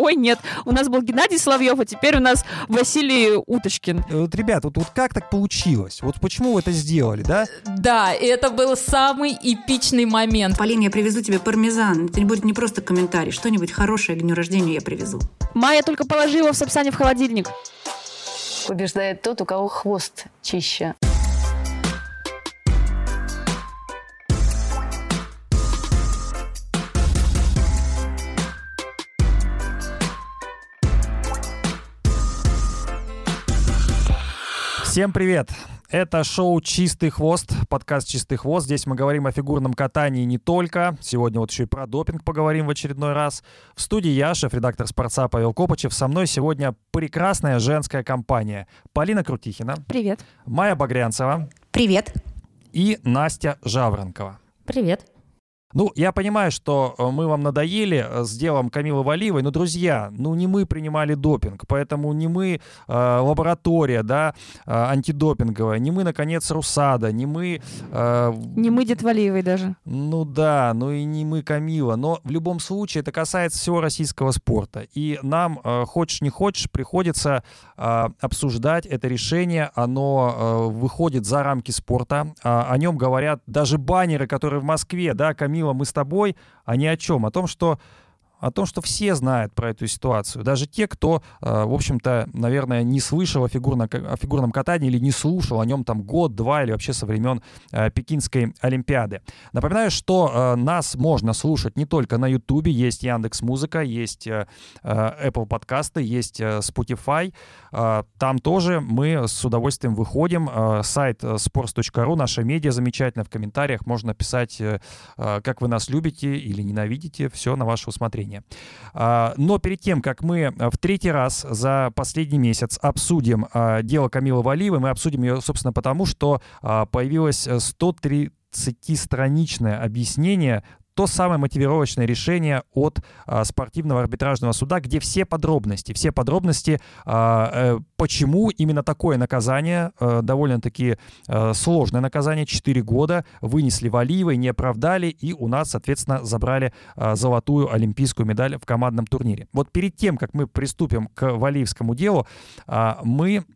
ой, нет, у нас был Геннадий Соловьев, а теперь у нас Василий Уточкин. Э, Вот, ребят, вот, вот как так получилось? Вот почему вы это сделали, да? Да, и это был самый эпичный момент. Полин, я привезу тебе пармезан. Это не будет не просто комментарий. Что-нибудь хорошее к дню рождения я привезу. Майя только положи его в Сапсане в холодильник. Побеждает тот, у кого хвост чище. Всем привет! Это шоу «Чистый хвост», подкаст «Чистый хвост». Здесь мы говорим о фигурном катании не только. Сегодня вот еще и про допинг поговорим в очередной раз. В студии я, шеф-редактор «Спорца» Павел Копачев. Со мной сегодня прекрасная женская компания. Полина Крутихина, Привет. Майя Багрянцева Привет. и Настя Жаворонкова. Привет. Ну, я понимаю, что э, мы вам надоели э, с делом Камилы Валиевой, но, друзья, ну не мы принимали допинг, поэтому не мы э, лаборатория, да, э, антидопинговая, не мы, наконец, Русада, не мы... э, Не мы Дед Валиевой даже. ну да, ну и не мы Камила, но в любом случае это касается всего российского спорта. И нам, э, хочешь не хочешь, приходится э, обсуждать это решение. Оно э, выходит за рамки спорта. А, о нем говорят даже баннеры, которые в Москве, да, Камила, мы с тобой, а ни о чем. О том, что о том, что все знают про эту ситуацию. Даже те, кто, э, в общем-то, наверное, не слышал о, фигурно, о фигурном катании или не слушал о нем там год, два или вообще со времен э, Пекинской Олимпиады. Напоминаю, что э, нас можно слушать не только на Ютубе, есть Яндекс Музыка, есть Apple подкасты, есть Spotify. Там тоже мы с удовольствием выходим. Сайт sports.ru, наша медиа замечательно. В комментариях можно писать, как вы нас любите или ненавидите. Все на ваше усмотрение. А, Но перед тем, как мы э, в третий раз за последний месяц обсудим а, дело Камилы Валиевой, мы обсудим ее, собственно, потому, что а, появилось 130-страничное объяснение то самое мотивировочное решение от а, спортивного арбитражного суда, где все подробности, все подробности, а, э, почему именно такое наказание, э, довольно-таки э, сложное наказание, 4 года, вынесли Валиевой, не оправдали, и у нас, соответственно, забрали а, золотую олимпийскую медаль в командном турнире. Вот перед тем, как мы приступим к Валиевскому делу, а, мы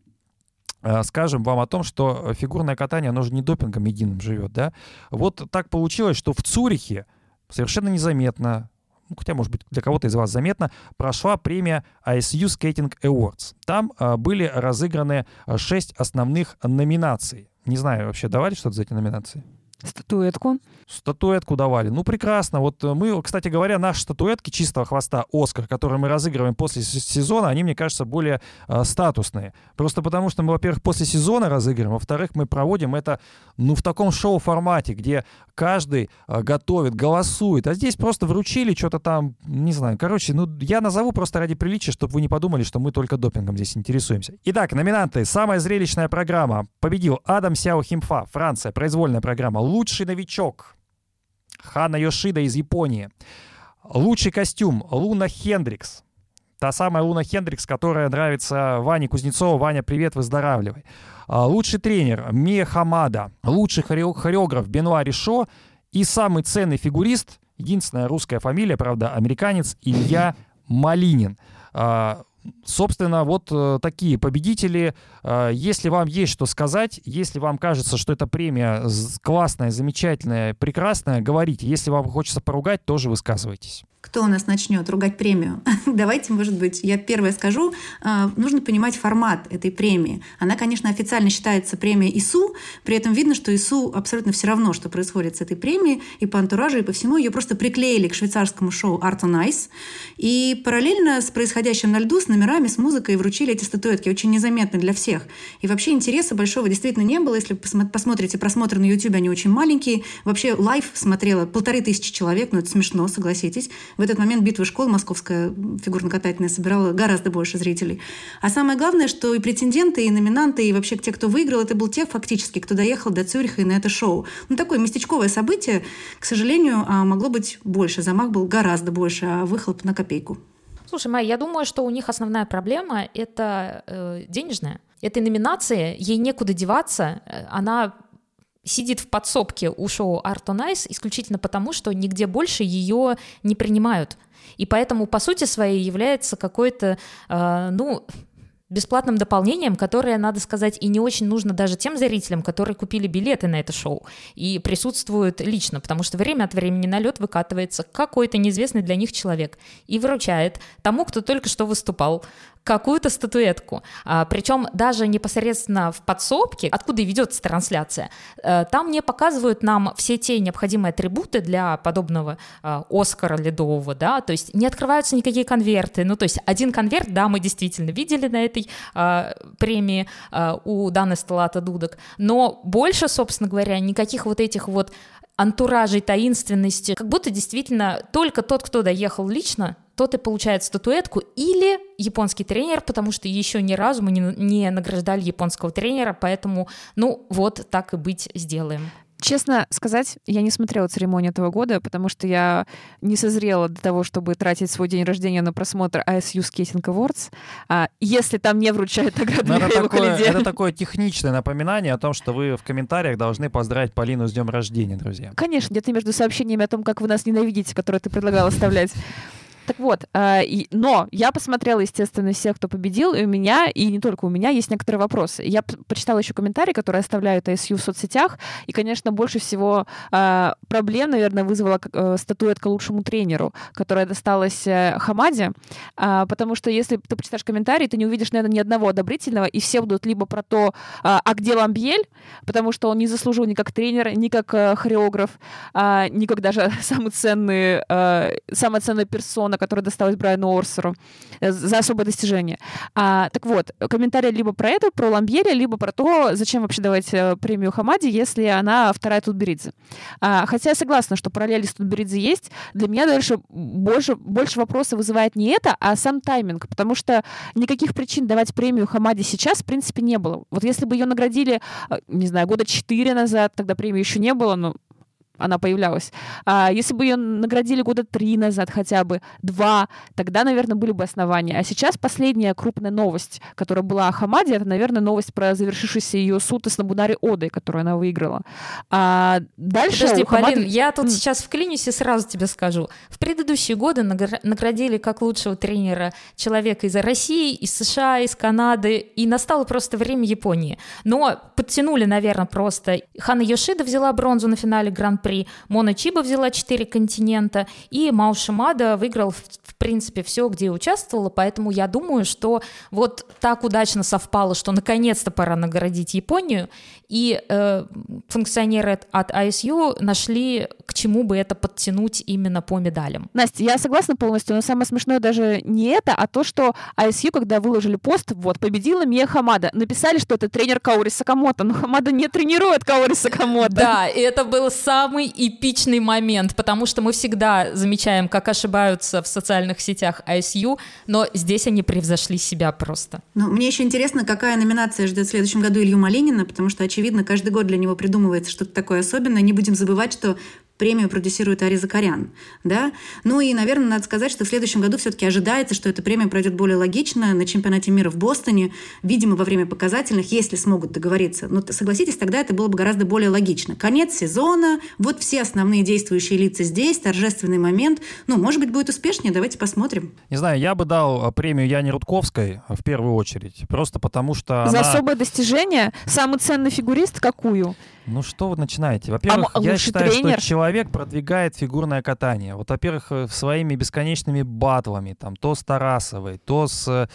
э, скажем вам о том, что фигурное катание, оно же не допингом единым живет, да? Вот так получилось, что в Цюрихе совершенно незаметно, ну, хотя, может быть, для кого-то из вас заметно, прошла премия ISU Skating Awards. Там а, были разыграны а, шесть основных номинаций. Не знаю, вообще давали что-то за эти номинации? Статуэтку. Статуэтку давали. Ну, прекрасно. Вот э, мы, кстати говоря, наши статуэтки чистого хвоста «Оскар», которые мы разыгрываем после сезона, они, мне кажется, более э, статусные. Просто потому, что мы, во-первых, после сезона разыгрываем, во-вторых, мы проводим это, ну, в таком шоу-формате, где каждый э, готовит, голосует. А здесь просто вручили что-то там, не знаю. Короче, ну, я назову просто ради приличия, чтобы вы не подумали, что мы только допингом здесь интересуемся. Итак, номинанты. Самая зрелищная программа. Победил Адам Сяо Химфа, Франция, произвольная программа. Лучший новичок. Хана Йошида из Японии. Лучший костюм Луна Хендрикс. Та самая Луна Хендрикс, которая нравится Ване Кузнецову. Ваня, привет, выздоравливай. А, Лучший тренер Мия Хамада. Лучший хоре- хореограф Бенуа Ришо. И самый ценный фигурист, единственная русская фамилия, правда, американец, Илья Малинин. Собственно, вот э, такие победители. Э, Если вам есть что сказать, если вам кажется, что эта премия классная, замечательная, прекрасная, говорите. Если вам хочется поругать, тоже высказывайтесь. Кто у нас начнет ругать премию? Давайте, может быть, я первое скажу. А, Нужно понимать формат этой премии. Она, конечно, официально считается премией ИСУ, при этом видно, что ИСУ абсолютно все равно, что происходит с этой премией, и по антуражу, и по всему ее просто приклеили к швейцарскому шоу Art on Ice. И параллельно с происходящим на льду, с номерами, с музыкой вручили эти статуэтки, очень незаметно для всех. И вообще интереса большого действительно не было. Если посмо- посмотрите просмотры на YouTube, они очень маленькие. Вообще live смотрело полторы тысячи человек, ну это смешно, согласитесь. В этот момент битва школ московская фигурно-катательная собирала гораздо больше зрителей. А самое главное, что и претенденты, и номинанты, и вообще те, кто выиграл, это был те фактически, кто доехал до Цюриха и на это шоу. Ну такое местечковое событие, к сожалению, а, могло быть больше. Замах был гораздо больше, а выхлоп на копейку. Слушай, Майя, я думаю, что у них основная проблема — это э, денежная. Этой номинации, ей некуда деваться, э, она сидит в подсобке у шоу Art on Ice исключительно потому, что нигде больше ее не принимают. И поэтому, по сути своей, является какой-то, э, ну, бесплатным дополнением, которое, надо сказать, и не очень нужно даже тем зрителям, которые купили билеты на это шоу и присутствуют лично, потому что время от времени на лед выкатывается какой-то неизвестный для них человек и выручает тому, кто только что выступал, какую-то статуэтку. А, причем даже непосредственно в подсобке, откуда и ведется трансляция, э, там не показывают нам все те необходимые атрибуты для подобного а, Оскара ледового, да, то есть не открываются никакие конверты, ну, то есть один конверт, да, мы действительно видели на этой а, премии у Даны Сталата Дудок, но больше, собственно говоря, никаких вот этих вот антуражей таинственности, как будто действительно только тот, кто доехал лично, тот и получает статуэтку, или японский тренер, потому что еще ни разу мы не, не награждали японского тренера, поэтому, ну, вот так и быть сделаем. Честно сказать, я не смотрела церемонию этого года, потому что я не созрела для того, чтобы тратить свой день рождения на просмотр ISU Skating Awards. А, если там не вручают награды Но это такое, это такое техничное напоминание о том, что вы в комментариях должны поздравить Полину с днем рождения, друзья. Конечно, где-то между сообщениями о том, как вы нас ненавидите, которые ты предлагал оставлять. Так вот, а, и- но я посмотрела, естественно, всех, кто победил, и у меня, и не только у меня, есть некоторые вопросы. Я почитала еще комментарии, которые оставляют ISU в соцсетях, и, конечно, больше всего а, проблем, наверное, вызвала э, статуэтка лучшему тренеру, которая досталась э, Хамаде, а, потому что если ты почитаешь комментарии, ты не увидишь, наверное, ни одного одобрительного, и все будут либо про то, а, а где Ламбьель, потому что он не заслужил ни как тренер, ни как э, хореограф, а, ни как даже самый ценный, э, самая ценная персона, которая досталась Брайану Орсеру э, за особое достижение. А, так вот, комментарии либо про это, про Ламбьеля, либо про то, зачем вообще давать э, премию Хамаде, если она вторая Тутберидзе. А, хотя я согласна, что параллели с Тутберидзе есть, для меня дальше больше, больше вопросов вызывает не это, а сам тайминг, потому что никаких причин давать премию Хамаде сейчас, в принципе, не было. Вот если бы ее наградили, э, не знаю, года четыре назад, тогда премии еще не было, но она появлялась. А если бы ее наградили года три назад хотя бы, два, тогда, наверное, были бы основания. А сейчас последняя крупная новость, которая была о Хамаде, это, наверное, новость про завершившийся ее суд с Набунари Одой, которую она выиграла. А дальше Подожди, у Хамады- Полин, я тут сейчас вклинюсь и сразу тебе скажу. В предыдущие годы награ- наградили как лучшего тренера человека из России, из США, из Канады, и настало просто время Японии. Но подтянули, наверное, просто. Хана Йошида взяла бронзу на финале Гран-при, Мона Чиба взяла четыре континента, и Мао Шимада выиграл, в, принципе, все, где участвовала, поэтому я думаю, что вот так удачно совпало, что наконец-то пора наградить Японию, и э, функционеры от ISU нашли, к чему бы это подтянуть именно по медалям. Настя, я согласна полностью, но самое смешное даже не это, а то, что ISU, когда выложили пост, вот, победила Мия Хамада, написали, что это тренер Каори Сакамото, но Хамада не тренирует Каори Сакамото. Да, и это был самый эпичный момент, потому что мы всегда замечаем, как ошибаются в социальных сетях ISU, но здесь они превзошли себя просто. Ну, мне еще интересно, какая номинация ждет в следующем году Илью Малинина, потому что, очевидно, каждый год для него придумывается что-то такое особенное. Не будем забывать, что премию продюсирует Ари Закарян. Да? Ну и, наверное, надо сказать, что в следующем году все-таки ожидается, что эта премия пройдет более логично на чемпионате мира в Бостоне, видимо, во время показательных, если смогут договориться. Но т- согласитесь, тогда это было бы гораздо более логично. Конец сезона, вот все основные действующие лица здесь, торжественный момент. Ну, может быть, будет успешнее, давайте посмотрим. Не знаю, я бы дал э, премию Яне Рудковской э, в первую очередь, просто потому что За она... особое достижение самый ценный фигурист какую? Ну что вы начинаете? Во-первых, А я считаю, тренер? что человек продвигает фигурное катание. Вот, во-первых, э, своими бесконечными батлами, там, то с Тарасовой, то с, э,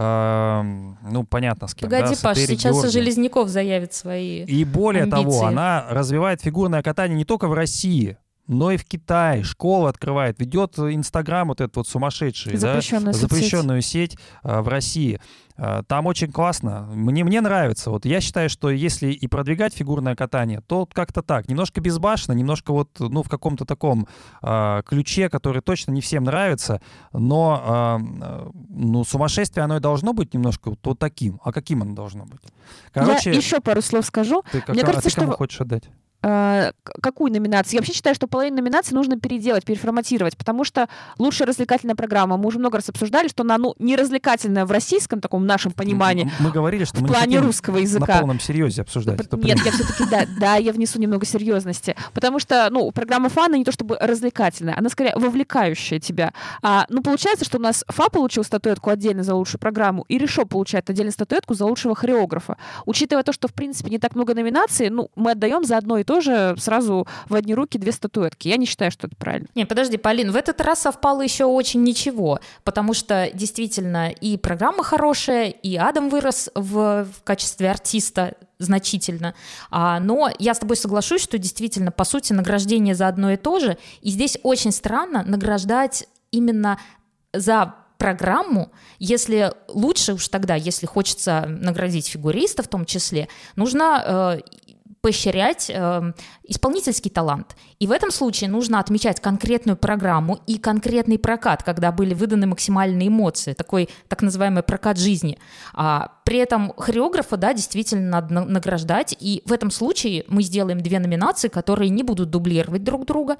эм, ну, понятно, с кем. Погоди, да, Паш, сейчас Георгием. Железняков заявит свои. И более амбиции. того, она развивает фигурное катание не только в России, но и в Китае. Школу открывает, ведет Инстаграм вот этот вот сумасшедший, да, Запрещенную соцсеть. запрещенную сеть а, в России. А, Там очень классно. Мне, мне нравится. Вот я считаю, что если и продвигать фигурное катание, то как-то так. Немножко безбашенно, немножко вот, ну, в каком-то таком а, ключе, который точно не всем нравится. Но, а, а, ну, сумасшествие, оно и должно быть немножко вот, вот таким. А каким оно должно быть? Короче, Я еще пару слов скажу. ты, как- мне а кажется, ты кому что- хочешь отдать? Э, какую номинацию? Я вообще считаю, что половину номинаций нужно переделать, переформатировать, потому что лучшая развлекательная программа, мы уже много раз обсуждали, что она ну, не развлекательная в российском таком нашем понимании. Мы говорили, что в мы плане не русского языка. на полном серьезе обсуждать. Нет, я все-таки, да, да, я внесу немного серьезности. Потому что, ну, программа ФА, она не то чтобы развлекательная, она скорее вовлекающая тебя. А, ну, получается, что у нас ФА получил статуэтку отдельно за лучшую программу, и Решо получает отдельно статуэтку за лучшего хореографа. Учитывая то, что, в принципе, не так много номинаций, ну, мы отдаем за одно и то же сразу в одни руки две статуэтки. Я не считаю, что это правильно. Не, подожди, Полин, в этот раз совпало еще очень ничего, потому что действительно и программа хорошая, и Адам вырос в, в качестве артиста значительно. А, но я с тобой соглашусь, что действительно, по сути, награждение за одно и то же. И здесь очень странно награждать именно за программу, если лучше уж тогда, если хочется наградить фигуриста в том числе, нужно э, поощрять э, исполнительский талант. И в этом случае нужно отмечать конкретную программу и конкретный прокат, когда были выданы максимальные эмоции, такой так называемый прокат жизни. А, при этом хореографа, да, действительно надо на- награждать, и в этом случае мы сделаем две номинации, которые не будут дублировать друг друга,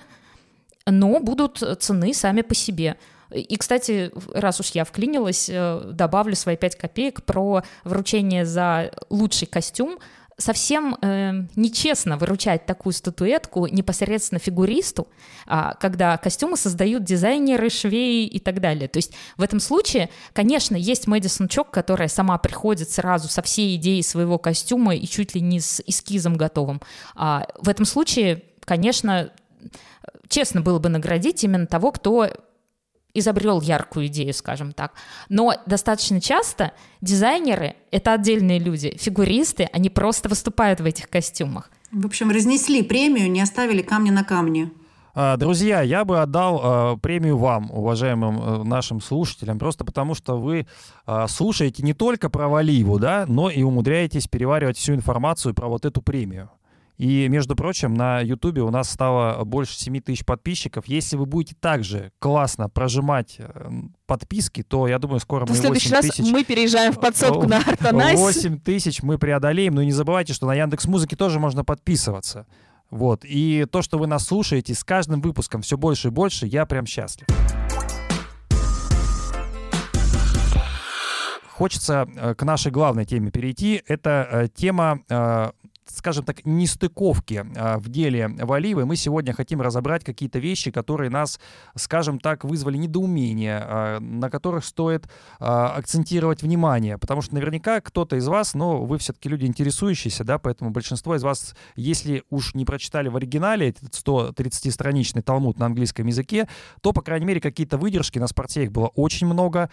но будут цены сами по себе. И, кстати, раз уж я вклинилась, э, добавлю свои пять копеек про вручение за лучший костюм. Совсем э, нечестно выручать такую статуэтку непосредственно фигуристу, а, когда костюмы создают дизайнеры, швеи и так далее. То есть в этом случае, конечно, есть Мэдисон Чок, которая сама приходит сразу со всей идеей своего костюма и чуть ли не с эскизом готовым. А в этом случае, конечно, честно было бы наградить именно того, кто изобрел яркую идею, скажем так. Но достаточно часто дизайнеры — это отдельные люди. Фигуристы, они просто выступают в этих костюмах. В общем, разнесли премию, не оставили камня на камне. А, Друзья, я бы отдал э, премию вам, уважаемым э, нашим слушателям, просто потому что вы э, слушаете не только про Валиву, да, но и умудряетесь переваривать всю информацию про вот эту премию. И, между прочим, на Ютубе у нас стало больше 7 тысяч подписчиков. Если вы будете также классно прожимать э, подписки, то, я думаю, скоро В мы следующий 8 раз тысяч... мы переезжаем в подсотку на Артонайс. 8 тысяч мы преодолеем. Но не забывайте, что на Яндекс Музыке тоже можно подписываться. Вот. И то, что вы нас слушаете, с каждым выпуском все больше и больше, я прям счастлив. Хочется э, к нашей главной теме перейти. Это э, тема, скажем так, нестыковки э, в деле Валиевой. Мы сегодня хотим разобрать какие-то вещи, которые нас, скажем так, вызвали недоумение, э, на которых стоит э, акцентировать внимание. Потому что наверняка кто-то из вас, но вы все-таки люди интересующиеся, да, поэтому большинство из вас, если уж не прочитали в оригинале этот 130-страничный талмуд на английском языке, то, по крайней мере, какие-то выдержки, на спорте их было очень много.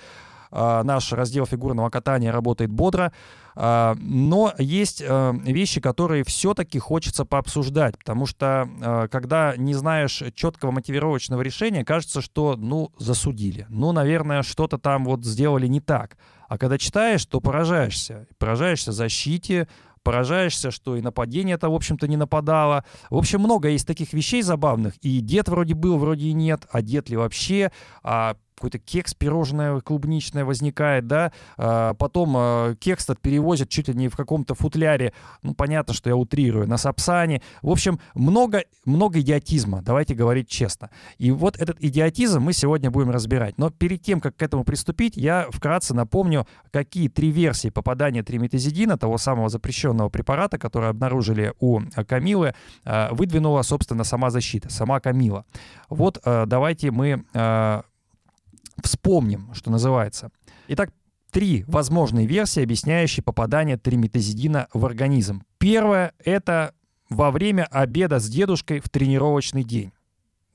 А, Наш раздел фигурного катания работает бодро. А, Но есть э, вещи, которые все-таки хочется пообсуждать, потому что э, когда не знаешь четкого мотивировочного решения, кажется, что, ну, засудили. Ну, наверное, что-то там вот сделали не так. А когда читаешь, то поражаешься. Поражаешься защите, поражаешься, что и нападение это, в общем-то, не нападало. В общем, много есть таких вещей забавных. И дед вроде был, вроде и нет. А дед ли вообще? А какой-то кекс пирожное клубничное возникает, да, а, потом а, кекс этот перевозят чуть ли не в каком-то футляре, ну, понятно, что я утрирую, на Сапсане. В общем, много, много идиотизма, давайте говорить честно. И вот этот идиотизм мы сегодня будем разбирать. Но перед тем, как к этому приступить, я вкратце напомню, какие три версии попадания триметазидина, того самого запрещенного препарата, который обнаружили у а, Камилы, а, выдвинула, собственно, сама защита, сама Камила. Вот а, давайте мы вспомним, что называется. Итак, три возможные версии, объясняющие попадание триметазидина в организм. Первое — это во время обеда с дедушкой в тренировочный день.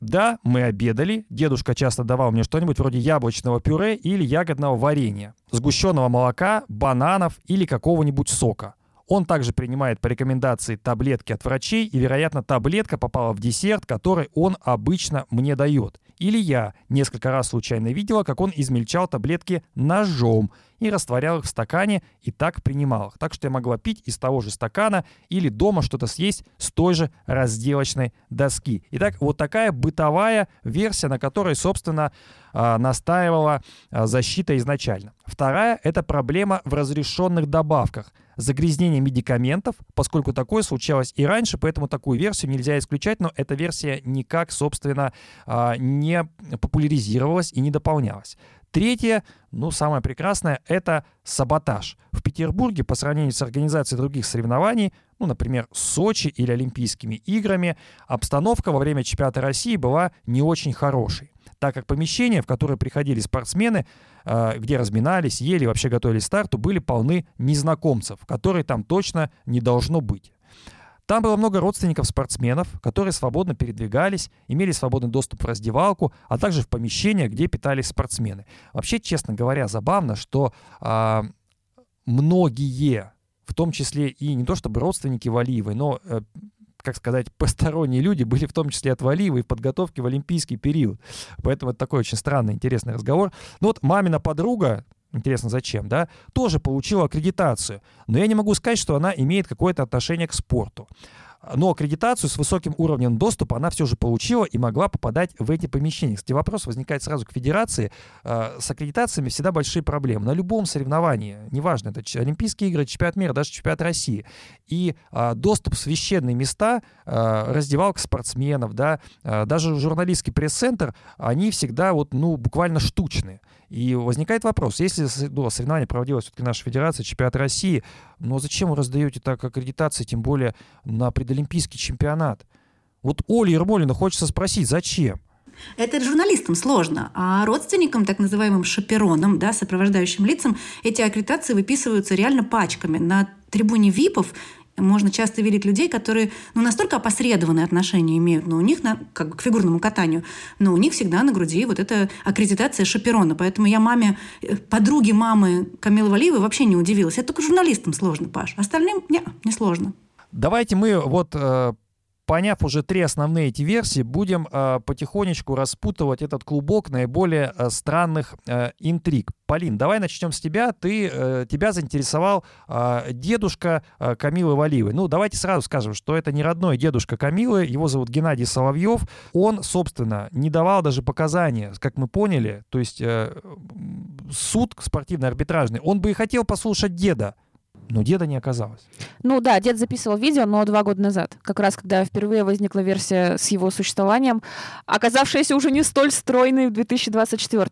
Да, мы обедали, дедушка часто давал мне что-нибудь вроде яблочного пюре или ягодного варенья, сгущенного молока, бананов или какого-нибудь сока. Он также принимает по рекомендации таблетки от врачей, и, вероятно, таблетка попала в десерт, который он обычно мне дает. Или я несколько раз случайно видела, как он измельчал таблетки ножом и растворял их в стакане и так принимал их. Так что я могла пить из того же стакана или дома что-то съесть с той же разделочной доски. Итак, вот такая бытовая версия, на которой, собственно, а, настаивала а, защита изначально. Вторая — это проблема в разрешенных добавках — загрязнение медикаментов, поскольку такое случалось и раньше, поэтому такую версию нельзя исключать, но эта версия никак, собственно, а, не популяризировалась и не дополнялась. Третье, ну, самое прекрасное, это саботаж. В Петербурге по сравнению с организацией других соревнований, ну, например, Сочи или Олимпийскими играми, обстановка во время чемпионата России была не очень хорошей так как помещения, в которые приходили спортсмены, а, где разминались, ели, вообще готовили старту, были полны незнакомцев, которые там точно не должно быть. Там было много родственников спортсменов, которые свободно передвигались, имели свободный доступ в раздевалку, а также в помещения, где питались спортсмены. Вообще, честно говоря, забавно, что а, многие, в том числе и не то чтобы родственники Валиевой, но э, как сказать, посторонние люди были в том числе от Валиева и в подготовке в олимпийский период. Поэтому это такой очень странный, интересный разговор. Ну вот мамина подруга, интересно зачем, да, тоже получила аккредитацию. Но я не могу сказать, что она имеет какое-то отношение к спорту но аккредитацию с высоким уровнем доступа она все же получила и могла попадать в эти помещения. Кстати, вопрос возникает сразу к федерации. А, с аккредитациями всегда большие проблемы. На любом соревновании, неважно, это Олимпийские игры, чемпионат мира, даже чемпионат России. И а, доступ в священные места, а, раздевалка спортсменов, да, даже журналистский пресс-центр, они всегда вот, ну, буквально штучные. И возникает вопрос, если ну, соревнование проводилось все-таки наша федерация, чемпионат России, но зачем вы раздаете так аккредитации, тем более на предолимпийский чемпионат? Вот Оле Ермолина хочется спросить, зачем? Это журналистам сложно, а родственникам, так называемым шаперонам, да, сопровождающим лицам, эти аккредитации выписываются реально пачками. На трибуне ВИПов можно часто видеть людей, которые ну, настолько опосредованные отношения имеют, но у них на, как бы к фигурному катанию, но у них всегда на груди вот эта аккредитация шаперона. Поэтому я маме, э, подруге мамы Камилы Валиевой вообще не удивилась. Это только журналистам сложно, Паш. Остальным не, не сложно. Давайте мы вот э, поняв уже три основные эти версии, будем э, потихонечку распутывать этот клубок наиболее э, странных э, интриг. Полин, давай начнем с тебя. Ты, э, тебя заинтересовал э, дедушка э, Камилы Валиевой. Ну, давайте сразу скажем, что это не родной дедушка Камилы, его зовут Геннадий Соловьев. Он, собственно, не давал даже показания, как мы поняли, то есть э, суд спортивно-арбитражный, он бы и хотел послушать деда, но деда не оказалось. Ну да, дед записывал видео, но два года назад, как раз когда впервые возникла версия с его существованием, оказавшаяся уже не столь стройной в 2024.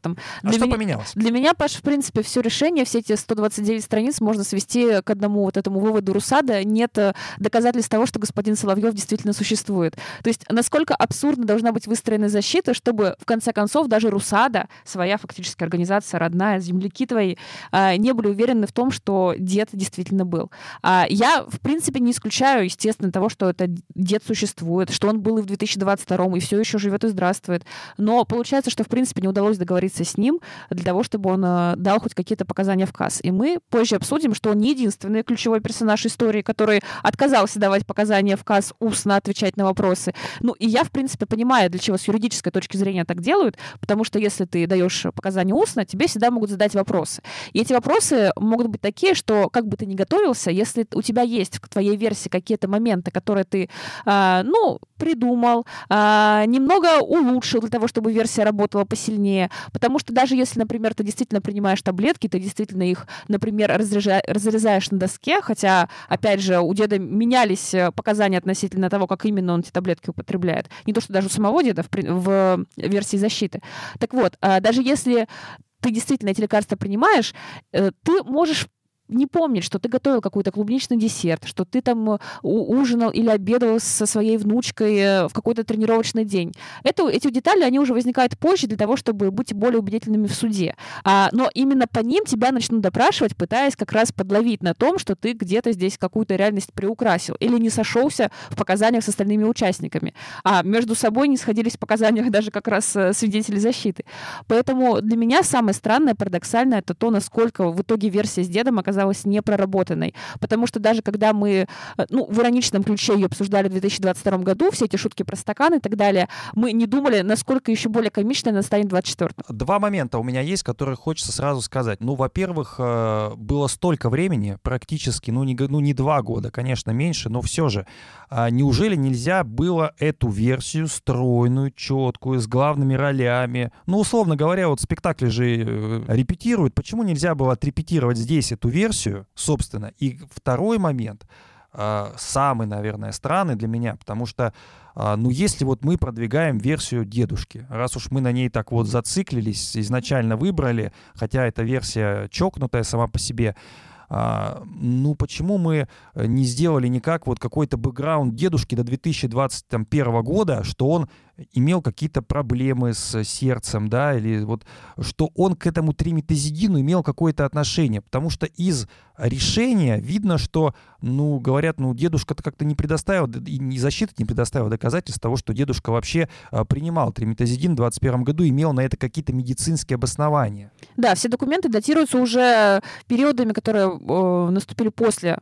А что меня, поменялось? Для меня, Паш, в принципе, все решение, все эти 129 страниц можно свести к одному вот этому выводу Русада. Нет э, доказательств того, что господин Соловьев действительно существует. То есть насколько абсурдно должна быть выстроена защита, чтобы в конце концов даже Русада, своя фактически организация родная, земляки твои, а, не были уверены в том, что дед действительно действительно был. А я, в принципе, не исключаю, естественно, того, что этот дед существует, что он был и в 2022 и все еще живет и здравствует. Но получается, что, в принципе, не удалось договориться с ним для того, чтобы он э, дал хоть какие-то показания в КАС. И мы позже обсудим, что он не единственный ключевой персонаж истории, который отказался давать показания в КАС, устно отвечать на вопросы. Ну, и я, в принципе, понимаю, для чего с юридической точки зрения так делают, потому что если ты даешь показания устно, тебе всегда могут задать вопросы. И эти вопросы могут быть такие, что как бы ты ни готовился, если у тебя есть в твоей версии какие-то моменты, которые ты, э, ну, придумал, э, немного улучшил для того, чтобы версия работала посильнее, потому что даже если, например, ты действительно принимаешь таблетки, ты действительно их, например, разрежа- разрезаешь на доске, хотя, опять же, у деда менялись э, показания относительно того, как именно он эти таблетки употребляет. Не то, что даже у самого деда в, в версии защиты. Так вот, э, даже если ты действительно эти лекарства принимаешь, э, ты можешь не помнит, что ты готовил какой-то клубничный десерт, что ты там э, ужинал или обедал со своей внучкой э, в какой-то тренировочный день. Это, эти детали, они уже возникают позже для того, чтобы быть более убедительными в суде. А, но именно по ним тебя начнут допрашивать, пытаясь как раз подловить на том, что ты где-то здесь какую-то реальность приукрасил или не сошелся в показаниях с остальными участниками. А между собой не сходились в показаниях даже как раз э, свидетели защиты. Поэтому для меня самое странное, парадоксальное, это то, насколько в итоге версия с дедом оказалась оказалась непроработанной. Потому что даже когда мы, э, ну, в ироничном ключе ее обсуждали в 2022 году, все эти шутки про стакан и так далее, мы не думали, насколько еще более комичной она станет в 24 Два момента у меня есть, которые хочется сразу сказать. Ну, во-первых, э, было столько времени, практически, ну не, ну, не два года, конечно, меньше, но все же. А неужели нельзя было эту версию стройную, четкую, с главными ролями? Ну, условно говоря, вот спектакли же э, репетируют. Почему нельзя было отрепетировать здесь эту версию, собственно? И второй момент, э, самый, наверное, странный для меня, потому что а, ну, если вот мы продвигаем версию дедушки, раз уж мы на ней так вот зациклились, изначально выбрали, хотя эта версия чокнутая сама по себе, а, ну почему мы э, не сделали никак вот какой-то бэкграунд дедушки до 2021 года, что он имел какие-то проблемы с сердцем, да, или вот что он к этому триметазидину имел какое-то отношение, потому что из решения видно, что, ну, говорят, ну, дедушка-то как-то не предоставил, и не защита не предоставила доказательств того, что дедушка вообще а, принимал триметазидин в 2021 году, имел на это какие-то медицинские обоснования. Да, все документы датируются уже периодами, которые э, наступили после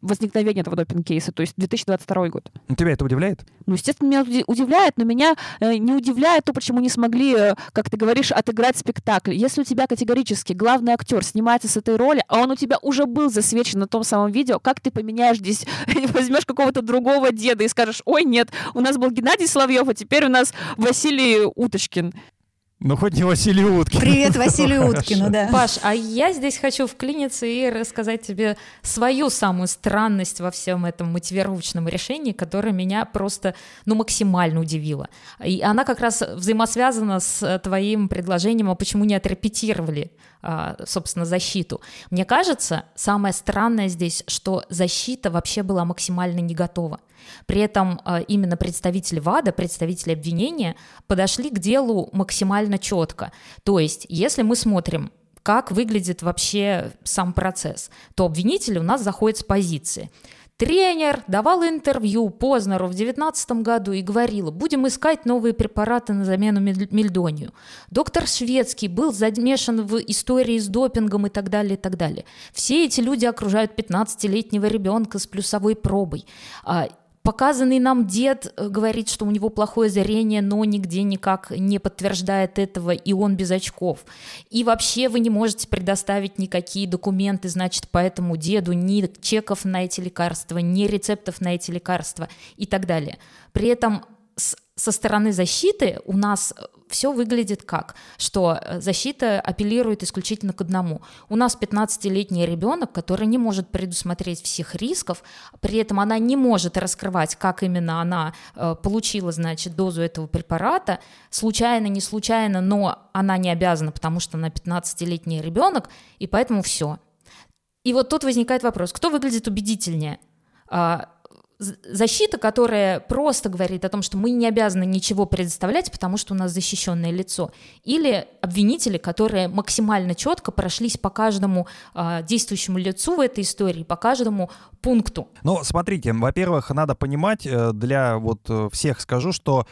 возникновения этого допинг-кейса, то есть 2022 год. Ну, тебя это удивляет? Ну, естественно, меня удивляет, но меня э, не удивляет то, почему не смогли, э, как ты говоришь, отыграть спектакль. Если у тебя категорически главный актер снимается с этой роли, а он у тебя уже был засвечен на том самом видео, как ты поменяешь здесь, возьмешь какого-то другого деда и скажешь, ой, нет, у нас был Геннадий Соловьев, а теперь у нас Василий Уточкин. Ну, хоть не Василий Уткин. Привет, Василий Уткину, да. Паш, а я здесь хочу вклиниться и рассказать тебе свою самую странность во всем этом мотивировочном решении, которое меня просто, ну, максимально удивило. И она как раз взаимосвязана с твоим предложением, а почему не отрепетировали, а, собственно, защиту. Мне кажется, самое странное здесь, что защита вообще была максимально не готова. При этом а, именно представители ВАДА, представители обвинения подошли к делу максимально четко. То есть, если мы смотрим как выглядит вообще сам процесс, то обвинитель у нас заходит с позиции. Тренер давал интервью Познеру в 2019 году и говорил, будем искать новые препараты на замену мельдонию. Доктор Шведский был замешан в истории с допингом и так далее, и так далее. Все эти люди окружают 15-летнего ребенка с плюсовой пробой. Показанный нам дед э, говорит, что у него плохое зрение, но нигде никак не подтверждает этого, и он без очков. И вообще вы не можете предоставить никакие документы, значит, по этому деду, ни чеков на эти лекарства, ни рецептов на эти лекарства и так далее. При этом со стороны защиты у нас э, все выглядит как, что э, защита апеллирует исключительно к одному. У нас 15-летний ребенок, который не может предусмотреть всех рисков, при этом она не может раскрывать, как именно она э, получила, значит, дозу этого препарата, случайно, не случайно, но она не обязана, потому что она 15-летний ребенок, и поэтому все. И вот тут возникает вопрос, кто выглядит убедительнее? Защита, которая просто говорит о том, что мы не обязаны ничего предоставлять, потому что у нас защищенное лицо, или обвинители, которые максимально четко прошлись по каждому э, действующему лицу в этой истории, по каждому пункту. Ну, смотрите, во-первых, надо понимать, э, для вот э, всех скажу, что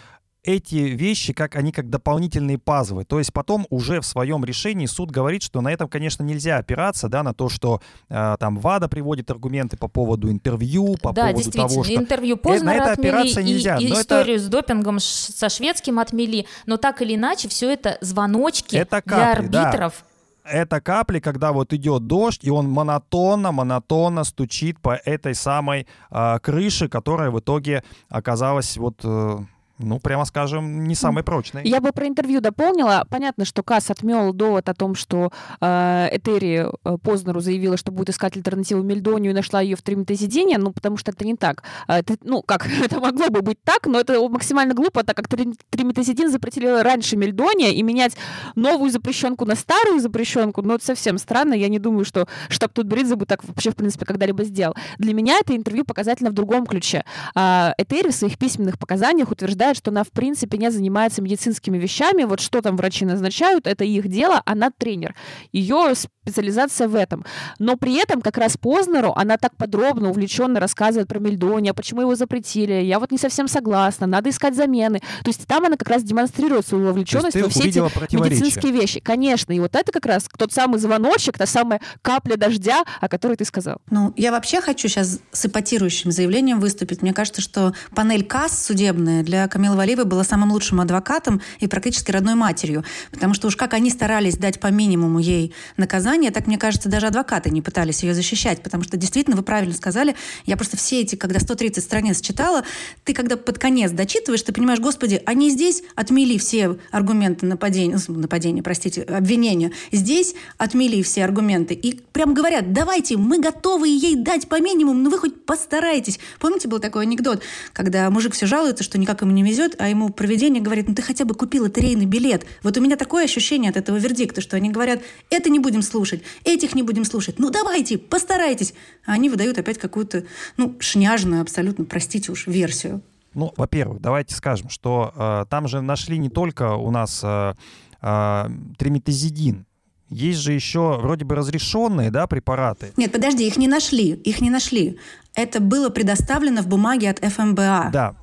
эти вещи, как они как дополнительные пазлы. То есть потом уже в своем решении суд говорит, что на этом, конечно, нельзя опираться, да, на то, что э, там ВАДА приводит аргументы по поводу интервью, по да, поводу того, что... интервью Познера э, на это отмели, опираться нельзя. И, и историю это... с допингом со шведским отмели, но так или иначе все это звоночки это капли, для арбитров. Да это капли, когда вот идет дождь, и он монотонно, монотонно стучит по этой самой э, крыше, которая в итоге оказалась вот э, ну, прямо скажем, не самый прочный. Я бы про интервью дополнила. Понятно, что Касс отмел довод о том, что э, Этери э, Познеру заявила, что будет искать альтернативу Мельдонию и нашла ее в триметазидине, ну, потому что это не так. Это, ну, как, это могло бы быть так, но это максимально глупо, так как триметазидин запретили раньше Мельдония, и менять новую запрещенку на старую запрещенку, ну, это совсем странно. Я не думаю, что штаб Тутбридзе бы так вообще, в принципе, когда-либо сделал. Для меня это интервью показательно в другом ключе. Э, Этери в своих письменных показаниях утверждает, считает, что она, в принципе, не занимается медицинскими вещами. Вот что там врачи назначают, это их дело, она тренер. Ее специализация в этом. Но при этом как раз Познеру она так подробно, увлеченно рассказывает про Мельдония, почему его запретили. Я вот не совсем согласна, надо искать замены. То есть там она как раз демонстрирует свою вовлеченность во все эти медицинские вещи. Конечно, и вот это как раз тот самый звоночек, та самая капля дождя, о которой ты сказал. Ну, я вообще хочу сейчас с эпатирующим заявлением выступить. Мне кажется, что панель КАС судебная для Камилы Валиевой была самым лучшим адвокатом и практически родной матерью. Потому что уж как они старались дать по минимуму ей наказание, наказание, так, мне кажется, даже адвокаты не пытались ее защищать, потому что действительно, вы правильно сказали, я просто все эти, когда 130 страниц читала, ты когда под конец дочитываешь, ты понимаешь, господи, они здесь отмели все аргументы нападения, ну, нападения, простите, обвинения, здесь отмели все аргументы. И прям говорят, давайте, мы готовы ей дать по минимуму, но вы хоть постарайтесь. Помните, был такой анекдот, когда мужик все жалуется, что никак ему не везет, а ему проведение говорит, ну ты хотя бы купил лотерейный билет. Вот у меня такое ощущение от этого вердикта, что они говорят, это не будем слушать, слушать, этих не будем слушать. Ну давайте, постарайтесь. А они выдают опять какую-то, ну, шняжную абсолютно, простите уж, версию. Ну, во-первых, давайте скажем, что э, там же нашли не только у нас э, э, триметазидин, есть же еще вроде бы разрешенные, да, препараты. Нет, подожди, их не нашли, их не нашли. Это было предоставлено в бумаге от ФМБА. Да,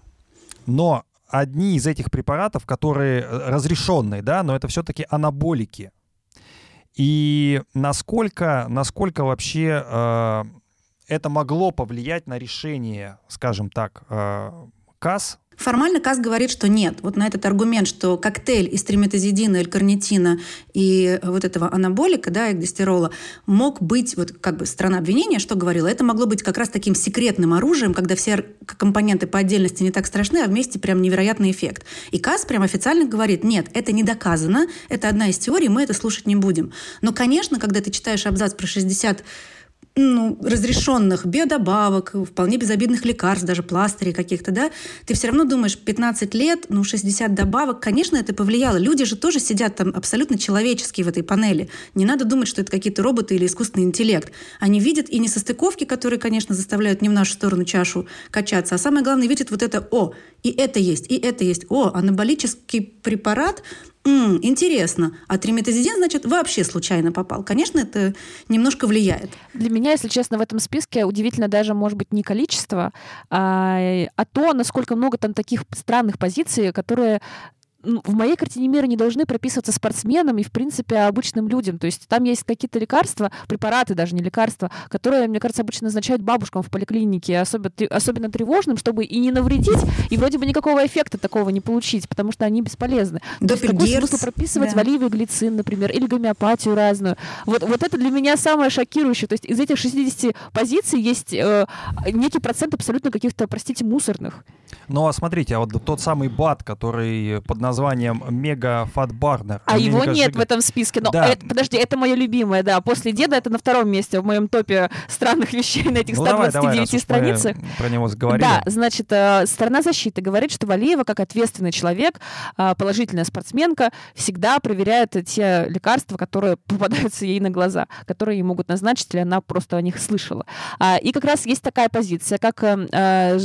но одни из этих препаратов, которые э, разрешенные, да, но это все-таки анаболики. И насколько, насколько вообще э, это могло повлиять на решение, скажем так, э, КАС Формально КАС говорит, что нет. Вот на этот аргумент, что коктейль из триметазидина, элькарнитина и вот этого анаболика, да, экдестерола, мог быть, вот как бы страна обвинения, что говорила, это могло быть как раз таким секретным оружием, когда все компоненты по отдельности не так страшны, а вместе прям невероятный эффект. И КАС прям официально говорит, нет, это не доказано, это одна из теорий, мы это слушать не будем. Но, конечно, когда ты читаешь абзац про 60 ну, разрешенных биодобавок, вполне безобидных лекарств, даже пластырей каких-то, да, ты все равно думаешь, 15 лет, ну, 60 добавок, конечно, это повлияло. Люди же тоже сидят там абсолютно человеческие в этой панели. Не надо думать, что это какие-то роботы или искусственный интеллект. Они видят и несостыковки, которые, конечно, заставляют не в нашу сторону чашу качаться, а самое главное, видят вот это «О, и это есть, и это есть. О, анаболический препарат, М, интересно. А триметазидин, значит, вообще случайно попал. Конечно, это немножко влияет. Для меня, если честно, в этом списке удивительно даже, может быть, не количество, а, а то, насколько много там таких странных позиций, которые в моей картине мира не должны прописываться спортсменам и, в принципе, обычным людям. То есть там есть какие-то лекарства, препараты даже, не лекарства, которые, мне кажется, обычно назначают бабушкам в поликлинике, особенно, особенно тревожным, чтобы и не навредить, и вроде бы никакого эффекта такого не получить, потому что они бесполезны. То есть какой смысл прописывать да. валиевый глицин, например, или гомеопатию разную? Вот, вот это для меня самое шокирующее. То есть из этих 60 позиций есть э, некий процент абсолютно каких-то, простите, мусорных. Ну, а смотрите, а вот тот самый БАД, который под названием Мега Фат Барнер. А его нет в этом списке. Но да. это, подожди, это мое любимое, да. После деда это на втором месте в моем топе странных вещей на этих 129 ну, давай, давай, страницах. Про него заговорили. Да, значит, э, сторона защиты говорит, что Валиева, как ответственный человек, э, положительная спортсменка, всегда проверяет те лекарства, которые попадаются ей на глаза, которые ей могут назначить, или она просто о них слышала. А, и как раз есть такая позиция, как э,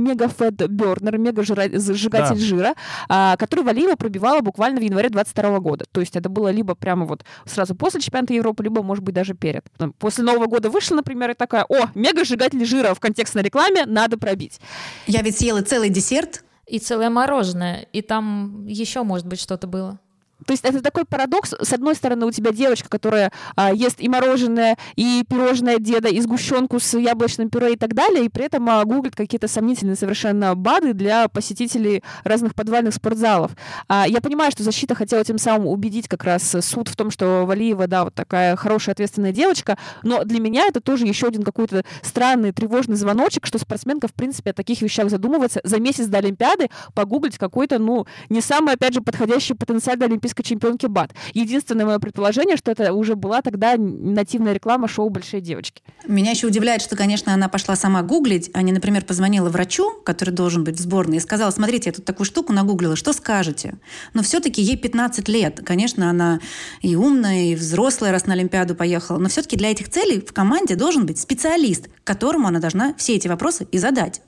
БАД, мегафэт бернер, мега-сжигатель да. жира, а, который Валиева пробивала буквально в январе 22 года. То есть это было либо прямо вот сразу после чемпионата Европы, либо, может быть, даже перед. После Нового года вышла, например, и такая, о, мега-сжигатель жира в контекстной рекламе надо пробить. Я ведь съела целый десерт. И целое мороженое. И там еще, может быть, что-то было. То есть это такой парадокс. С одной стороны, у тебя девочка, которая а, ест и мороженое, и пирожное деда, и сгущенку с яблочным пюре и так далее, и при этом а, гуглит какие-то сомнительные совершенно БАДы для посетителей разных подвальных спортзалов. А, я понимаю, что защита хотела тем самым убедить как раз суд в том, что Валиева, да, вот такая хорошая, ответственная девочка, но для меня это тоже еще один какой-то странный, тревожный звоночек, что спортсменка, в принципе, о таких вещах задумывается. За месяц до Олимпиады погуглить какой-то, ну, не самый, опять же, подходящий потенциал для Олимпийской чемпионки БАТ. Единственное мое предположение, что это уже была тогда нативная реклама шоу «Большие девочки». Меня еще удивляет, что, конечно, она пошла сама гуглить, а не, например, позвонила врачу, который должен быть в сборной, и сказала, смотрите, я тут такую штуку нагуглила, что скажете? Но все-таки ей 15 лет. Конечно, она и умная, и взрослая, раз на Олимпиаду поехала. Но все-таки для этих целей в команде должен быть специалист, которому она должна все эти вопросы и задать.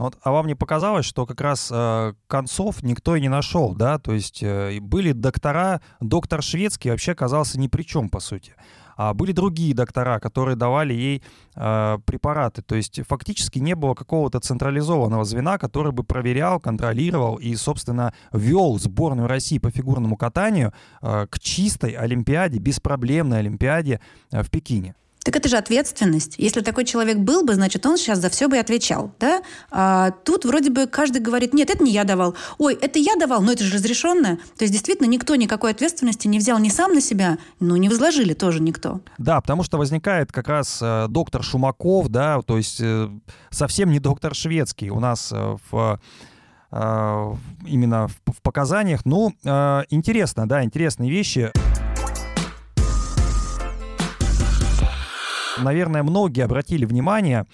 Ну Вот, а вам не показалось, что как раз э, концов никто и не нашел, да? То есть э, были доктора, доктор шведский вообще оказался ни при чем, по сути. А были другие доктора, которые давали ей э, препараты. То есть фактически не было какого-то централизованного звена, который бы проверял, контролировал и, собственно, вел сборную России по фигурному катанию э, к чистой Олимпиаде, беспроблемной Олимпиаде э, в Пекине. Так это же ответственность. Если такой человек был бы, значит, он сейчас за все бы отвечал. Да? А тут вроде бы каждый говорит, нет, это не я давал. Ой, это я давал, но это же разрешенное. То есть действительно никто никакой ответственности не взял ни сам на себя, ну не возложили тоже никто. Да, потому что возникает как раз э, доктор Шумаков, да, то есть э, совсем не доктор шведский у нас э, в именно в, показаниях. Ну, интересно, да, интересные вещи. Наверное, многие обратили внимание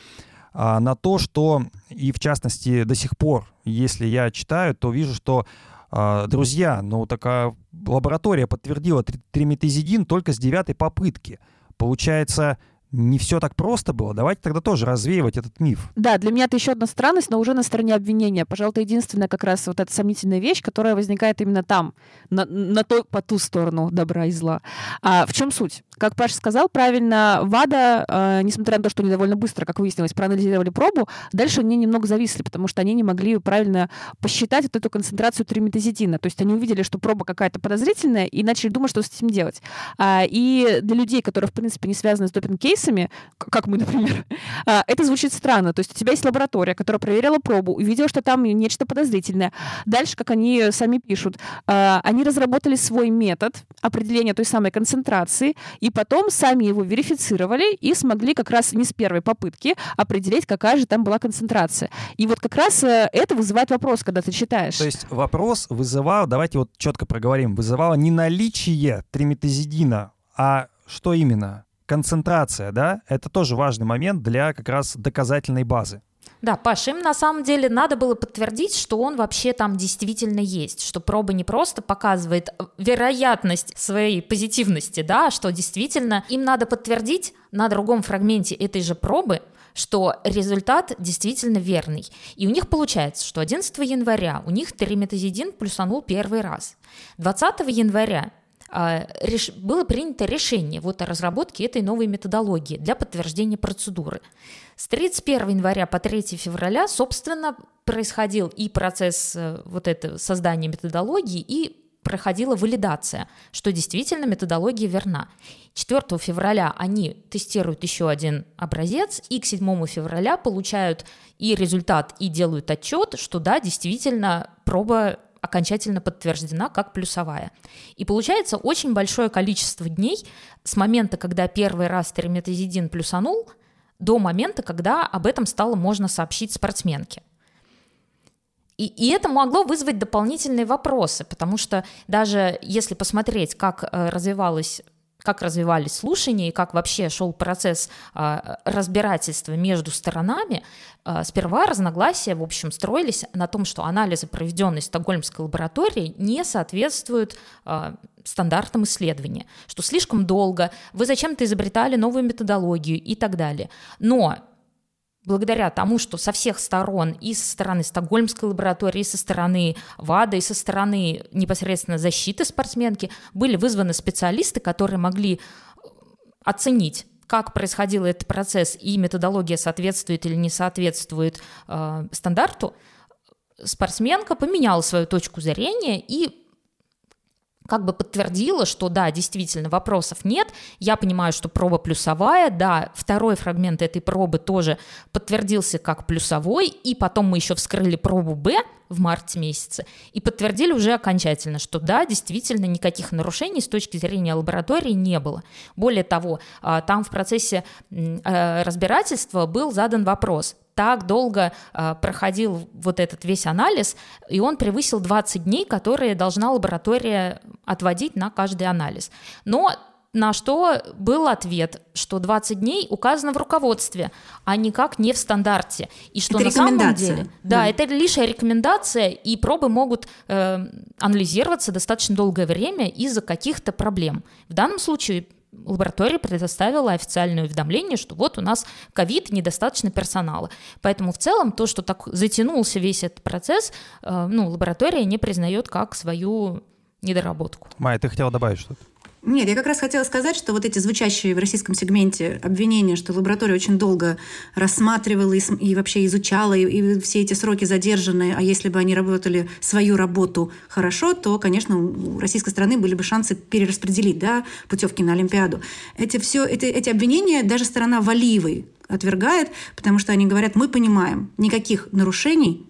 а, на то, что, и в частности до сих пор, если я читаю, то вижу, что а, друзья, ну такая лаборатория подтвердила триметазидин только с девятой попытки. Получается, не все так просто было. Давайте тогда тоже развеивать этот миф. Да, для меня это еще одна странность, но уже на стороне обвинения. Пожалуй, это единственная как раз вот эта сомнительная вещь, которая возникает именно там, на, на той, по ту сторону добра и зла. А в чем суть? Как Паша сказал, правильно, ВАДА, э, несмотря на то, что они довольно быстро, как выяснилось, проанализировали пробу, дальше они немного зависли, потому что они не могли правильно посчитать вот эту концентрацию триметазидина. То есть они увидели, что проба какая-то подозрительная, и начали думать, что с этим делать. А, и для людей, которые, в принципе, не связаны с допинг-кейсами, как мы, например, а, это звучит странно. То есть у тебя есть лаборатория, которая проверила пробу, увидела, что там нечто подозрительное. Дальше, как они сами пишут, а, они разработали свой метод определения той самой концентрации, и потом сами его верифицировали и смогли как раз не с первой попытки определить, какая же там была концентрация. И вот как раз э, это вызывает вопрос, когда ты читаешь. То есть вопрос вызывал, давайте вот четко проговорим, вызывало не наличие триметазидина, а что именно? Концентрация, да? Это тоже важный момент для как раз доказательной базы. Да, Паш, им на самом деле надо было подтвердить, что он вообще там действительно есть, что проба не просто показывает э, вероятность своей позитивности, да, а что действительно им надо подтвердить на другом фрагменте этой же пробы, что результат действительно верный. И у них получается, что 11 января у них триметазидин плюсанул первый раз. 20 января было принято решение вот о разработке этой новой методологии для подтверждения процедуры. С 31 января по 3 февраля, собственно, происходил и процесс э, вот это создания методологии, и проходила валидация, что действительно методология верна. 4 февраля они тестируют еще один образец, и к 7 февраля получают и результат, и делают отчет, что да, действительно проба окончательно подтверждена как плюсовая. И получается очень большое количество дней с момента, когда первый раз терметазидин плюсанул, до момента, когда об этом стало можно сообщить спортсменке. И, и это могло вызвать дополнительные вопросы, потому что даже если посмотреть, как э, развивалась как развивались слушания и как вообще шел процесс а, разбирательства между сторонами, а, сперва разногласия, в общем, строились на том, что анализы, проведенные Стокгольмской лабораторией, не соответствуют а, стандартам исследования, что слишком долго, вы зачем-то изобретали новую методологию и так далее. Но благодаря тому, что со всех сторон, и со стороны Стокгольмской лаборатории, и со стороны ВАДА, и со стороны непосредственно защиты спортсменки, были вызваны специалисты, которые могли э, оценить как происходил этот процесс и методология соответствует или не соответствует э, стандарту, спортсменка поменяла свою точку зрения и как бы подтвердила, что да, действительно, вопросов нет, я понимаю, что проба плюсовая, да, второй фрагмент этой пробы тоже подтвердился как плюсовой, и потом мы еще вскрыли пробу Б в марте месяце и подтвердили уже окончательно, что да, действительно, никаких нарушений с точки зрения лаборатории не было. Более того, а, там в процессе э, разбирательства был задан вопрос, так долго э, проходил вот этот весь анализ, и он превысил 20 дней, которые должна лаборатория отводить на каждый анализ. Но на что был ответ, что 20 дней указано в руководстве, а никак не в стандарте. И что это на самом деле... Да, да, это лишь рекомендация, и пробы могут э, анализироваться достаточно долгое время из-за каких-то проблем. В данном случае лаборатория предоставила официальное уведомление, что вот у нас ковид, недостаточно персонала. Поэтому в целом то, что так затянулся весь этот процесс, э, ну, лаборатория не признает как свою недоработку. Майя, ты хотела добавить что-то? Нет, я как раз хотела сказать, что вот эти звучащие в российском сегменте обвинения, что лаборатория очень долго рассматривала и, и вообще изучала, и, и все эти сроки задержаны, а если бы они работали свою работу хорошо, то, конечно, у российской страны были бы шансы перераспределить да, путевки на Олимпиаду. Эти, все, эти, эти обвинения даже сторона Валиевой отвергает, потому что они говорят, мы понимаем, никаких нарушений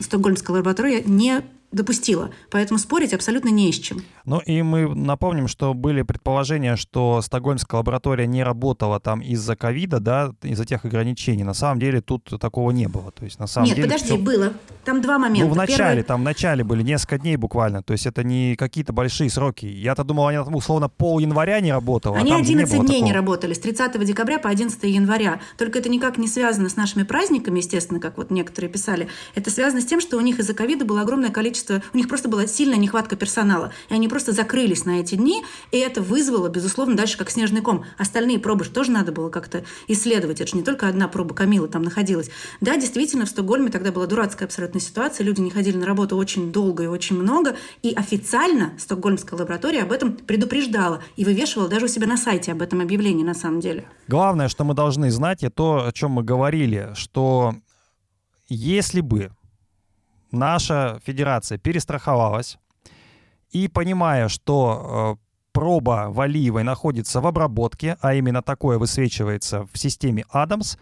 Стокгольмская лаборатория не допустила. Поэтому спорить абсолютно не с чем. Ну и мы напомним, что были предположения, что Стокгольмская лаборатория не работала там из-за ковида, да, из-за тех ограничений. На самом деле тут такого не было. То есть на самом Нет, деле подожди, всё... было. Там два момента. Ну, в начале, Первый... там в начале были несколько дней буквально. То есть это не какие-то большие сроки. Я-то думал, они там условно пол января не работала. Они а там 11 не дней такого. не работали, с 30 декабря по 11 января. Только это никак не связано с нашими праздниками, естественно, как вот некоторые писали. Это связано с тем, что у них из-за ковида было огромное количество... У них просто была сильная нехватка персонала. И они просто закрылись на эти дни, и это вызвало, безусловно, дальше как снежный ком. Остальные пробы же тоже надо было как-то исследовать. Это же не только одна проба Камилы там находилась. Да, действительно, в Стокгольме тогда была дурацкая абсолютно ситуация. Люди не ходили на работу очень долго и очень много. И официально Стокгольмская лаборатория об этом предупреждала и вывешивала даже у себя на сайте об этом объявлении на самом деле. Главное, что мы должны знать, и то, о чем мы говорили, что если бы наша федерация перестраховалась и понимая, что э, проба Валиевой находится в обработке, а именно такое высвечивается в системе Адамс,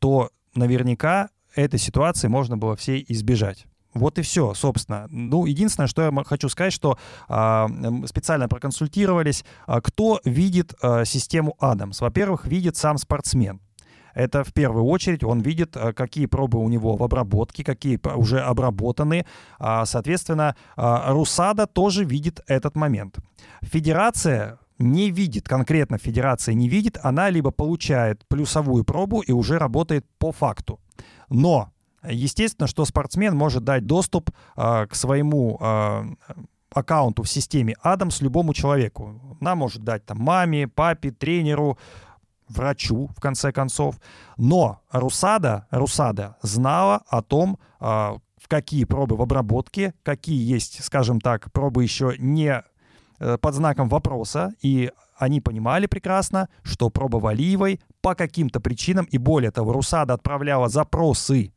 то наверняка этой ситуации можно было всей избежать. Вот и все, собственно. Ну, единственное, что я хочу сказать, что м, специально проконсультировались, а, кто видит а, систему Адамс. Во-первых, видит сам спортсмен. Это в первую очередь он видит, а, какие пробы у него в обработке, какие уже обработаны. А, Соответственно, а, Русада тоже видит этот момент. Федерация не видит, конкретно федерация не видит, она либо получает плюсовую пробу и уже работает по факту. Но Естественно, что спортсмен может дать доступ а, к своему аккаунту в системе Адамс любому человеку. Она может дать там маме, папе, тренеру, врачу, в конце концов. Но Русада, Русада знала о том, а, в какие пробы в обработке, какие есть, скажем так, пробы еще не э, под знаком вопроса, и они понимали прекрасно, что проба Валиевой по каким-то причинам, и более того, Русада отправляла запросы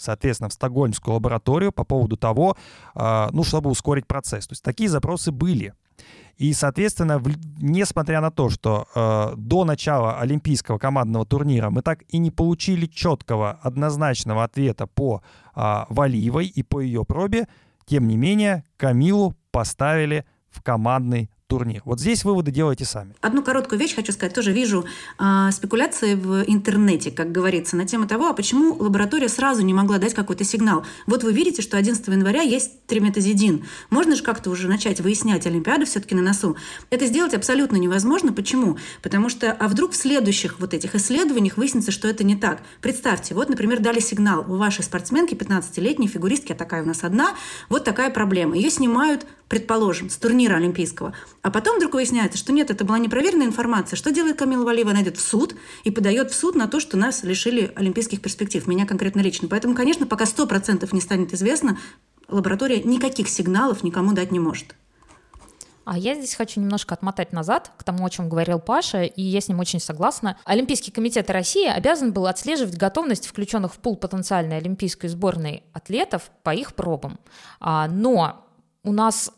соответственно, в Стокгольмскую лабораторию по поводу того, а, ну, чтобы ускорить процесс. То есть такие запросы были. И, соответственно, несмотря на то, что э, до начала Олимпийского командного турнира мы так и не получили четкого, однозначного ответа по а, Валиевой и по ее пробе, тем не менее, Камилу поставили в командный турнир. Вот здесь выводы делайте сами. Одну короткую вещь хочу сказать. Тоже вижу а, спекуляции в интернете, как говорится, на тему того, а почему лаборатория сразу не могла дать какой-то сигнал. Вот вы видите, что 11 января есть триметазидин. Можно же как-то уже начать выяснять, Олимпиада все-таки на носу. Это сделать абсолютно невозможно. Почему? Потому что, а вдруг в следующих вот этих исследованиях выяснится, что это не так. Представьте, вот, например, дали сигнал у вашей спортсменки, 15-летней фигуристки, а такая у нас одна, вот такая проблема. Ее снимают, предположим, с турнира олимпийского. А потом вдруг выясняется, что нет, это была непроверенная информация. Что делает Камила Валиева? Она идет в суд и подает в суд на то, что нас лишили олимпийских перспектив. Меня конкретно лично. Поэтому, конечно, пока 100% не станет известно, лаборатория никаких сигналов никому дать не может. А я здесь хочу немножко отмотать назад к тому, о чем говорил Паша, и я с ним очень согласна. Олимпийский комитет России обязан был отслеживать готовность включенных в пул потенциальной олимпийской сборной атлетов по их пробам. А, но у нас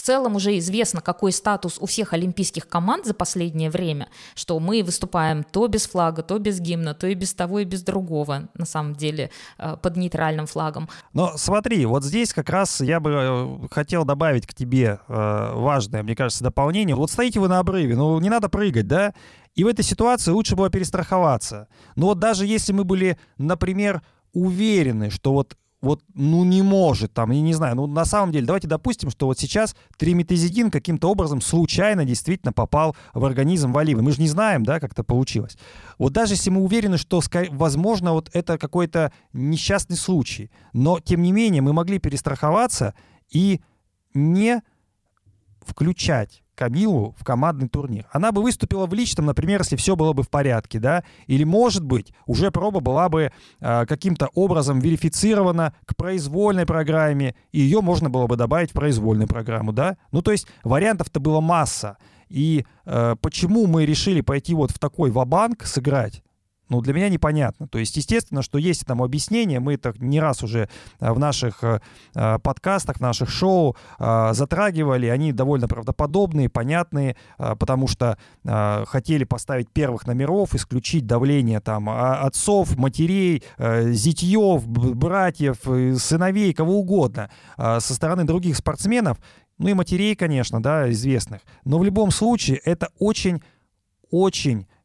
в целом уже известно, какой статус у всех олимпийских команд за последнее время, что мы выступаем то без флага, то без гимна, то и без того, и без другого, на самом деле, э, под нейтральным флагом. Но смотри, вот здесь как раз я бы э, хотел добавить к тебе э, важное, мне кажется, дополнение. Вот стоите вы на обрыве, ну не надо прыгать, да? И в этой ситуации лучше было перестраховаться. Но вот даже если мы были, например, уверены, что вот вот, ну, не может там, я не знаю, ну, на самом деле, давайте допустим, что вот сейчас триметазидин каким-то образом случайно действительно попал в организм Валиевой. Мы же не знаем, да, как это получилось. Вот даже если мы уверены, что, возможно, вот это какой-то несчастный случай, но, тем не менее, мы могли перестраховаться и не включать Камилу в командный турнир. Она бы выступила в личном, например, если все было бы в порядке, да, или, может быть, уже проба была бы э, каким-то образом верифицирована к произвольной программе, и ее можно было бы добавить в произвольную программу, да. Ну, то есть вариантов-то было масса. И э, почему мы решили пойти вот в такой вабанк сыграть? Ну, для меня непонятно. То есть, естественно, что есть там объяснение, мы это не раз уже э, в наших э, э, подкастах, в наших шоу затрагивали, они довольно правдоподобные, понятные, потому что хотели поставить первых номеров, исключить давление там отцов, матерей, зятьев, братьев, сыновей, кого угодно со стороны других спортсменов, ну и матерей, конечно, да, известных. Но в любом случае это очень, очень Э,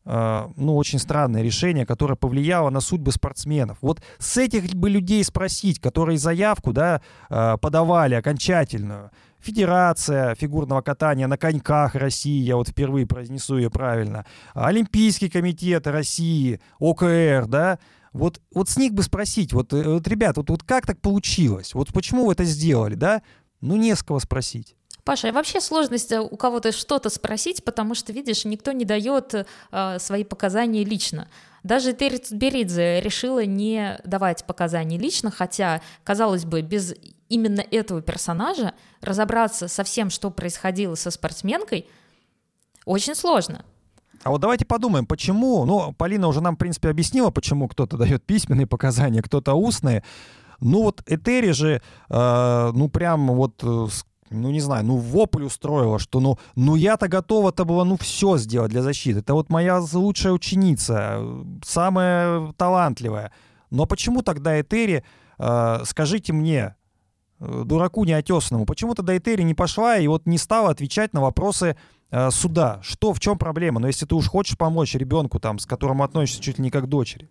ну, очень странное решение, которое повлияло на судьбы спортсменов. Вот с этих бы людей спросить, которые заявку, да, э, подавали окончательную. Федерация фигурного катания на коньках России, я вот впервые произнесу ее правильно, Олимпийский комитет России, ОКР, да, вот, вот с них бы спросить, вот, э, вот ребят, вот, вот как так получилось? Вот почему вы это сделали, да? Ну, не с кого спросить. Паша, а вообще сложность э, у кого-то что-то спросить, потому что, видишь, никто не дает э, свои показания лично. Даже Терри Беридзе решила не давать показания лично, хотя, казалось бы, без именно этого персонажа разобраться со всем, что происходило со спортсменкой, очень сложно. А вот давайте подумаем, почему, ну, Полина уже нам, в принципе, объяснила, почему кто-то дает письменные показания, кто-то устные. Ну вот Этери же, э, ну прям вот э, ну не знаю, ну вопль устроила, что ну, ну я-то готова-то была, ну все сделать для защиты. Это вот моя лучшая ученица, самая талантливая. Но почему тогда Этери, э, скажите мне, э, дураку неотесанному, почему тогда Этери не пошла и вот не стала отвечать на вопросы э, суда? Что, в чем проблема? Но если ты уж хочешь помочь ребенку, там, с которым относишься чуть ли не как дочери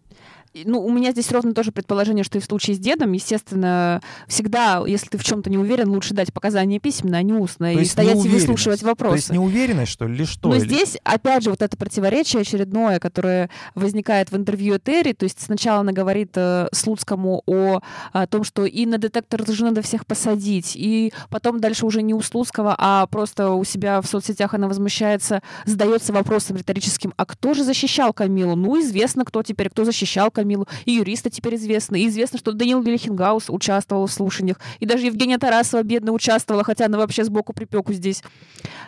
ну, у меня здесь ровно тоже предположение, что и в случае с дедом, естественно, всегда, если ты в чем-то не уверен, лучше дать показания письменно, а не устно, и стоять и выслушивать вопросы. То есть неуверенность, что ли, или что? Но или... здесь, опять же, вот это противоречие очередное, которое возникает в интервью Терри, то есть сначала она говорит э, Слуцкому о, о том, что и на детектор же надо всех посадить, и потом дальше уже не у Слуцкого, а просто у себя в соцсетях она возмущается, задается вопросом риторическим, а кто же защищал Камилу? Ну, известно, кто теперь, кто защищал Камилу Камилу, и юристы теперь известны, и известно, что Даниил Вильхенгаус участвовал в слушаниях, и даже Евгения Тарасова, бедно, участвовала, хотя она вообще сбоку припеку здесь.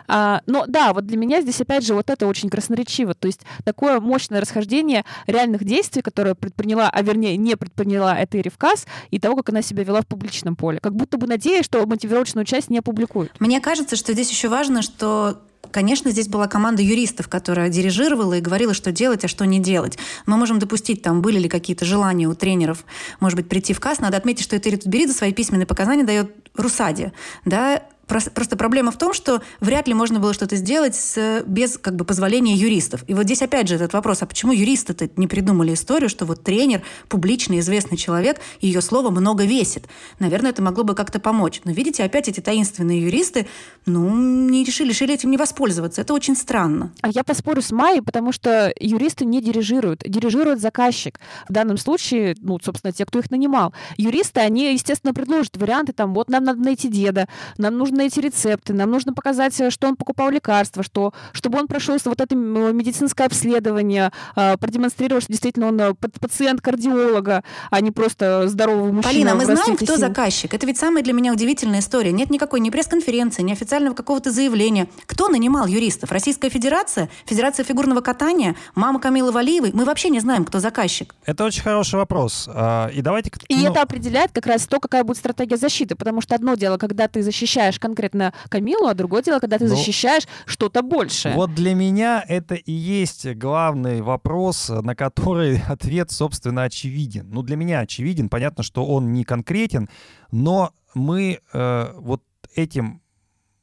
А, но да, вот для меня здесь опять же вот это очень красноречиво, то есть такое мощное расхождение реальных действий, которые предприняла, а вернее не предприняла эта Ревкас, и того, как она себя вела в публичном поле. Как будто бы надеясь, что мотивировочную часть не опубликуют. Мне кажется, что здесь еще важно, что Конечно, здесь была команда юристов, которая дирижировала и говорила, что делать, а что не делать. Мы можем допустить, там были ли какие-то желания у тренеров, может быть, прийти в КАС. Надо отметить, что Этери Тутберидзе свои письменные показания дает Русаде. Да? Просто проблема в том, что вряд ли можно было что-то сделать с, без как бы, позволения юристов. И вот здесь опять же этот вопрос, а почему юристы-то не придумали историю, что вот тренер, публичный известный человек, ее слово много весит. Наверное, это могло бы как-то помочь. Но видите, опять эти таинственные юристы, ну, не решили, решили этим не воспользоваться. Это очень странно. А я поспорю с Майей, потому что юристы не дирижируют. Дирижирует заказчик. В данном случае, ну, собственно, те, кто их нанимал. Юристы, они, естественно, предложат варианты, там, вот нам надо найти деда, нам нужно нужны эти рецепты, нам нужно показать, э, что он покупал лекарства, что, чтобы он прошел вот это медицинское обследование, а, продемонстрировал, что действительно он э, пациент кардиолога, а не просто здоровый мужчина. Полина, мы знаем, кто сил. заказчик. Это ведь самая для меня удивительная история. Нет никакой ни пресс-конференции, ни официального какого-то заявления. Кто нанимал юристов? Российская Федерация? Федерация фигурного катания? Мама Камилы Валиевой? Мы вообще не знаем, кто заказчик. Это очень хороший вопрос. А, и давайте... И ну... это определяет как раз то, какая будет стратегия защиты. Потому что одно дело, когда ты защищаешь конкретно Камилу, а другое дело, когда ты ну, защищаешь что-то большее. Вот для меня это и есть главный вопрос, на который ответ, собственно, очевиден. Ну, для меня очевиден, понятно, что он не конкретен, но мы э, вот этим,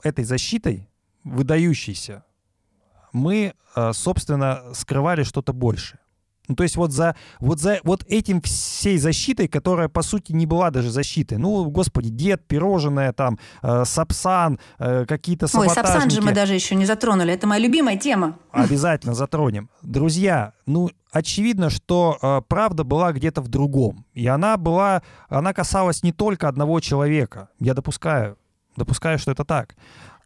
этой защитой, выдающейся, мы, э, собственно, скрывали что-то большее. Ну, то есть вот за, вот за вот этим всей защитой, которая, по сути, не была даже защитой. Ну, господи, дед, пирожное, там, э, сапсан, э, какие-то Ой, сапсан же мы даже еще не затронули. Это моя любимая тема. Обязательно затронем. Друзья, ну, очевидно, что э, правда была где-то в другом. И она была, она касалась не только одного человека. Я допускаю, допускаю, что это так.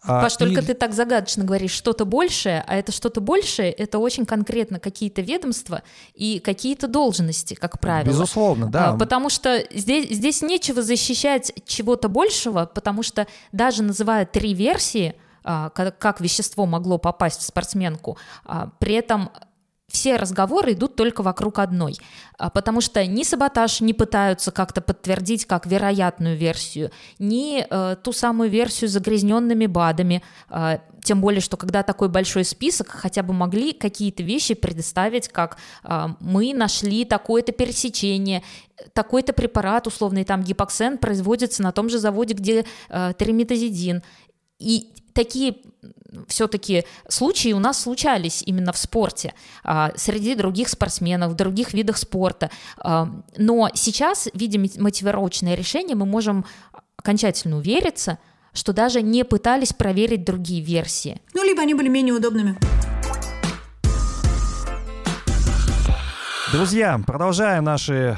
А, Паш, только и- ты так загадочно говоришь что-то большее, а это что-то большее, это очень конкретно какие-то ведомства и какие-то должности, как правило. Безусловно, да. А, Потому что здесь, здесь нечего защищать чего-то большего, потому что даже называя три версии, а, ка- как вещество могло попасть в спортсменку, а, при этом все разговоры идут только вокруг одной, А, потому что ни саботаж не пытаются как-то подтвердить как вероятную версию, ни э, ту самую версию с загрязненными БАДами, а, тем более, что когда такой большой список, хотя бы могли какие-то вещи предоставить, как а, мы нашли такое-то пересечение, такой-то препарат, условный там гипоксен, производится на том же заводе, где э, триметазидин. И такие все-таки случаи у нас случались именно в спорте, а, среди других спортсменов, в других видах спорта. А, Но сейчас, видя мо- мотивировочное решение, мы можем окончательно увериться, что даже не пытались проверить другие версии. Ну, либо они были менее удобными. Друзья, продолжаем наши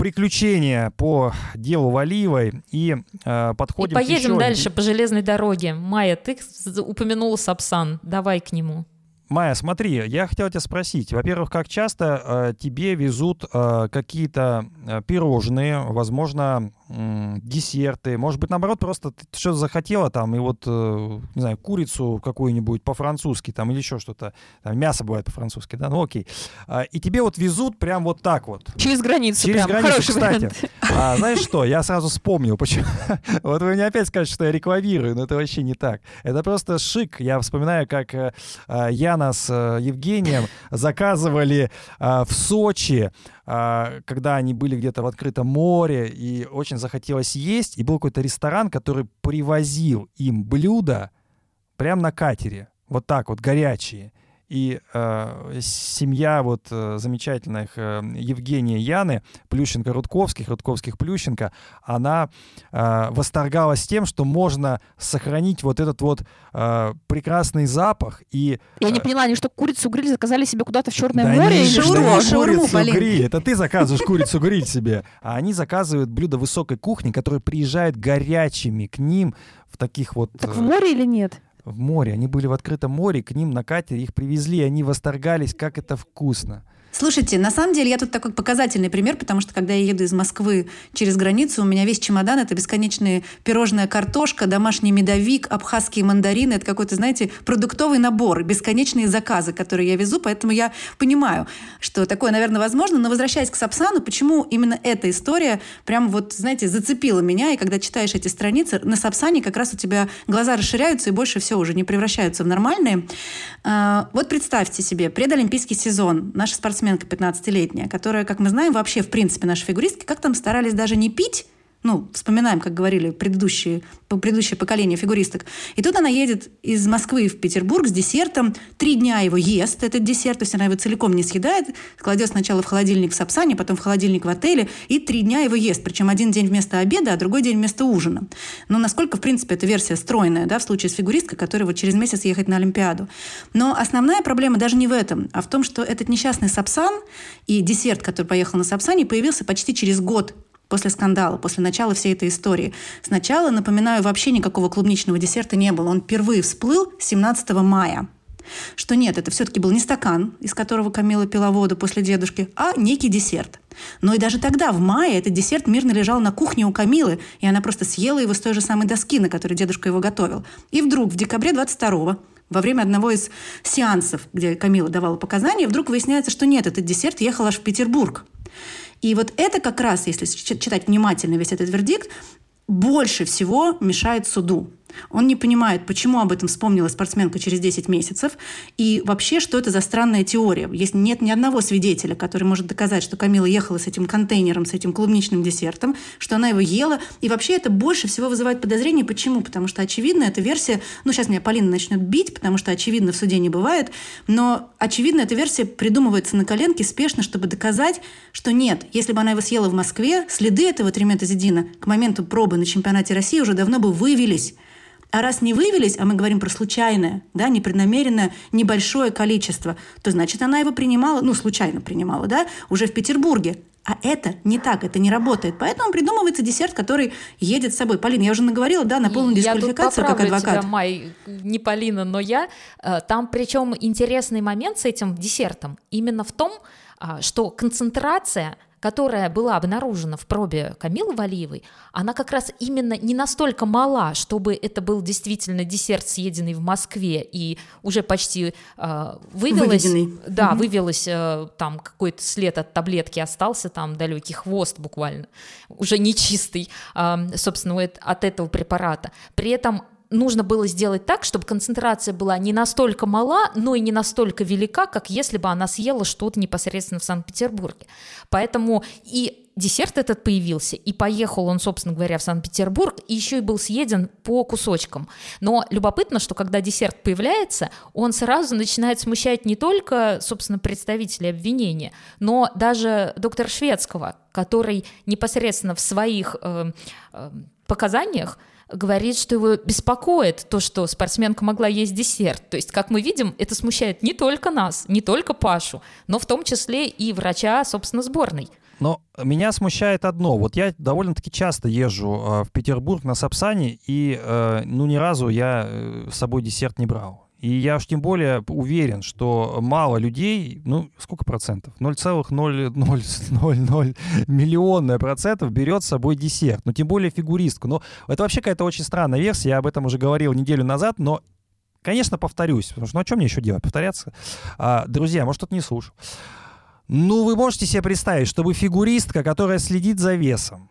приключения по делу Валиевой и э, И подходим к поедем еще- дальше по железной дороге. Майя, ты упомянула Сапсан, давай к нему. Майя, смотри, я хотел тебя спросить. Во-первых, как часто э, тебе везут э, какие-то э, пирожные, возможно, десерты? Может быть, наоборот, просто ты что-то захотела там, и вот, э, не знаю, курицу какую-нибудь по-французски там или еще что-то. Там мясо бывает по-французски, да? Ну окей. А, и тебе вот везут прям вот так вот. Через границу Через прям. границу, Хороший кстати. вариант. А, знаешь что, я сразу вспомнил, почему. Вот вы мне опять скажете, что я рекламирую, но это вообще не так. Это просто шик. Я вспоминаю, как э, Яна с э, Евгением заказывали э, в Сочи, когда они были где-то в открытом море, и очень захотелось есть, и был какой-то ресторан, который привозил им блюда прямо на катере, вот так вот, горячие. И э, семья вот э, замечательных э, Евгения Яны, Плющенко-Рудковских, Рудковских-Плющенко, она э, восторгалась тем, что можно сохранить вот этот вот э, прекрасный запах. И, Я не э, поняла, они что, курицу гриль заказали себе куда-то в Черное да море не, или да что? не Шаурму, шаурму, курицу гриль. Это ты заказываешь курицу гриль себе. А они заказывают блюда высокой кухни, которые приезжают горячими к ним в таких вот... Так э, в море или нет? В море. Они были в открытом море, к ним на катере их привезли, и они восторгались, как это вкусно. Слушайте, на самом деле я тут такой показательный пример, потому что когда я еду из Москвы через границу, у меня весь чемодан – это бесконечные пирожная картошка, домашний медовик, абхазские мандарины. Это какой-то, знаете, продуктовый набор, бесконечные заказы, которые я везу, поэтому я понимаю, что такое, наверное, возможно. Но возвращаясь к Сапсану, почему именно эта история прям вот, знаете, зацепила меня, и когда читаешь эти страницы, на Сапсане как раз у тебя глаза расширяются и больше все уже не превращаются в нормальные. А, Вот представьте себе, предолимпийский сезон, наша спортсменка 15-летняя, которая, как мы знаем, вообще, в принципе, наши фигуристки, как там старались даже не пить, ну, вспоминаем, как говорили предыдущие, предыдущее поколение фигуристок. И тут она едет из Москвы в Петербург с десертом, три дня его ест, этот десерт, то есть она его целиком не съедает, кладет сначала в холодильник в Сапсане, потом в холодильник в отеле, и три дня его ест, причем один день вместо обеда, а другой день вместо ужина. Но насколько, в принципе, эта версия стройная, да, в случае с фигуристкой, которая вот через месяц ехать на Олимпиаду. Но основная проблема даже не в этом, а в том, что этот несчастный Сапсан и десерт, который поехал на Сапсане, появился почти через год после скандала, после начала всей этой истории. Сначала, напоминаю, вообще никакого клубничного десерта не было. Он впервые всплыл 17 мая. Что нет, это все-таки был не стакан, из которого Камила пила воду после дедушки, а некий десерт. Но и даже тогда, в мае, этот десерт мирно лежал на кухне у Камилы, и она просто съела его с той же самой доски, на которой дедушка его готовил. И вдруг в декабре 22 во время одного из сеансов, где Камила давала показания, вдруг выясняется, что нет, этот десерт ехал аж в Петербург. И вот это как раз, если читать внимательно весь этот вердикт, больше всего мешает суду. Он не понимает, почему об этом вспомнила спортсменка через 10 месяцев, и вообще, что это за странная теория. Если нет ни одного свидетеля, который может доказать, что Камила ехала с этим контейнером, с этим клубничным десертом, что она его ела, и вообще это больше всего вызывает подозрение. Почему? Потому что, очевидно, эта версия, ну, сейчас меня Полина начнет бить, потому что, очевидно, в суде не бывает, но, очевидно, эта версия придумывается на коленке спешно, чтобы доказать, что нет, если бы она его съела в Москве, следы этого триметазидина к моменту пробы на чемпионате России уже давно бы выявились. А раз не выявились, а мы говорим про случайное, да, непреднамеренное небольшое количество, то значит, она его принимала, ну, случайно принимала, да, уже в Петербурге. А это не так, это не работает. Поэтому придумывается десерт, который едет с собой. Полина, я уже наговорила, да, на полную дисквалификацию я как адвокат. Тебя, Май, не Полина, но я. Э, там причем интересный момент с этим десертом именно в том, а, что концентрация которая была обнаружена в пробе Камилы Валиевой, она как раз именно не настолько мала, чтобы это был действительно десерт, съеденный в Москве и уже почти э, вывелось, Выведенный. да, Мгм. вывелось э, там какой-то след от таблетки остался, там далекий хвост буквально, уже нечистый, э, собственно, от этого препарата. При этом нужно было сделать так, чтобы концентрация была не настолько мала, но и не настолько велика, как если бы она съела что-то непосредственно в Санкт-Петербурге. Поэтому и десерт этот появился, и поехал он, собственно говоря, в Санкт-Петербург, и еще и был съеден по кусочкам. Но любопытно, что когда десерт появляется, он сразу начинает смущать не только, собственно, представителей обвинения, но даже доктора Шведского, который непосредственно в своих э, э, показаниях говорит, что его беспокоит то, что спортсменка могла есть десерт. То есть, как мы видим, это смущает не только нас, не только Пашу, но в том числе и врача, собственно, сборной. Но меня смущает одно. Вот я довольно-таки часто езжу э, в Петербург на Сапсане, и ну ни разу я э, с собой десерт не брал. И я уж тем более уверен, что мало людей, ну, сколько процентов? 0,0000 миллионная процентов берет с собой десерт. Ну, тем более фигуристку. Но это вообще какая-то очень странная версия. Я об этом уже говорил неделю назад, но Конечно, повторюсь, потому что ну, а что мне еще делать? Повторяться? А, друзья, может, кто-то не слушал. Ну, вы можете себе представить, чтобы фигуристка, которая следит за весом,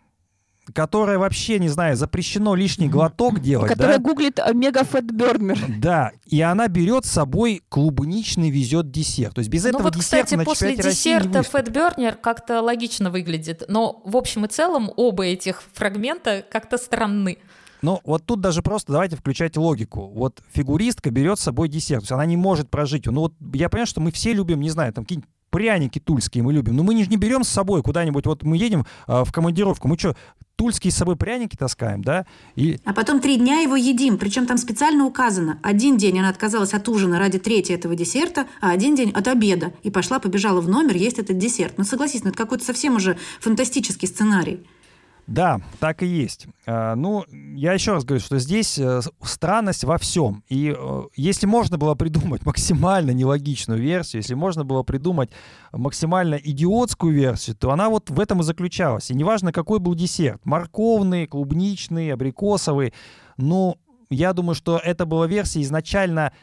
которая вообще, не знаю, запрещено лишний глоток делать. Которая да? гуглит мега фэтбернер. Да, и она берет с собой клубничный везет десерт. То есть без Ну этого вот, десерта кстати, на после десерта. Фэтбернер как-то логично выглядит. Но в общем и целом оба этих фрагмента как-то странны. Ну, вот тут даже просто давайте включать логику. Вот фигуристка берет с собой десерт, то есть она не может прожить. Ну вот я понимаю, что мы все любим, не знаю, там какие-нибудь пряники тульские мы любим, но мы не, не берем с собой куда-нибудь, вот мы едем а, в командировку, мы что, тульские с собой пряники таскаем, да? И А потом три дня его едим. Причем там специально указано. Один день она отказалась от ужина ради трети этого десерта, а один день от обеда. И пошла, побежала в номер есть этот десерт. Ну, согласись, ну это какой-то совсем уже фантастический сценарий. Да, так и есть. А, Ну, я еще раз говорю, что здесь э, странность во всем. И э, если можно было придумать максимально нелогичную версию, если можно было придумать максимально идиотскую версию, то она вот в этом и заключалась. И неважно, какой был десерт, морковный, клубничный, абрикосовый, ну, я думаю, что это была версия изначально,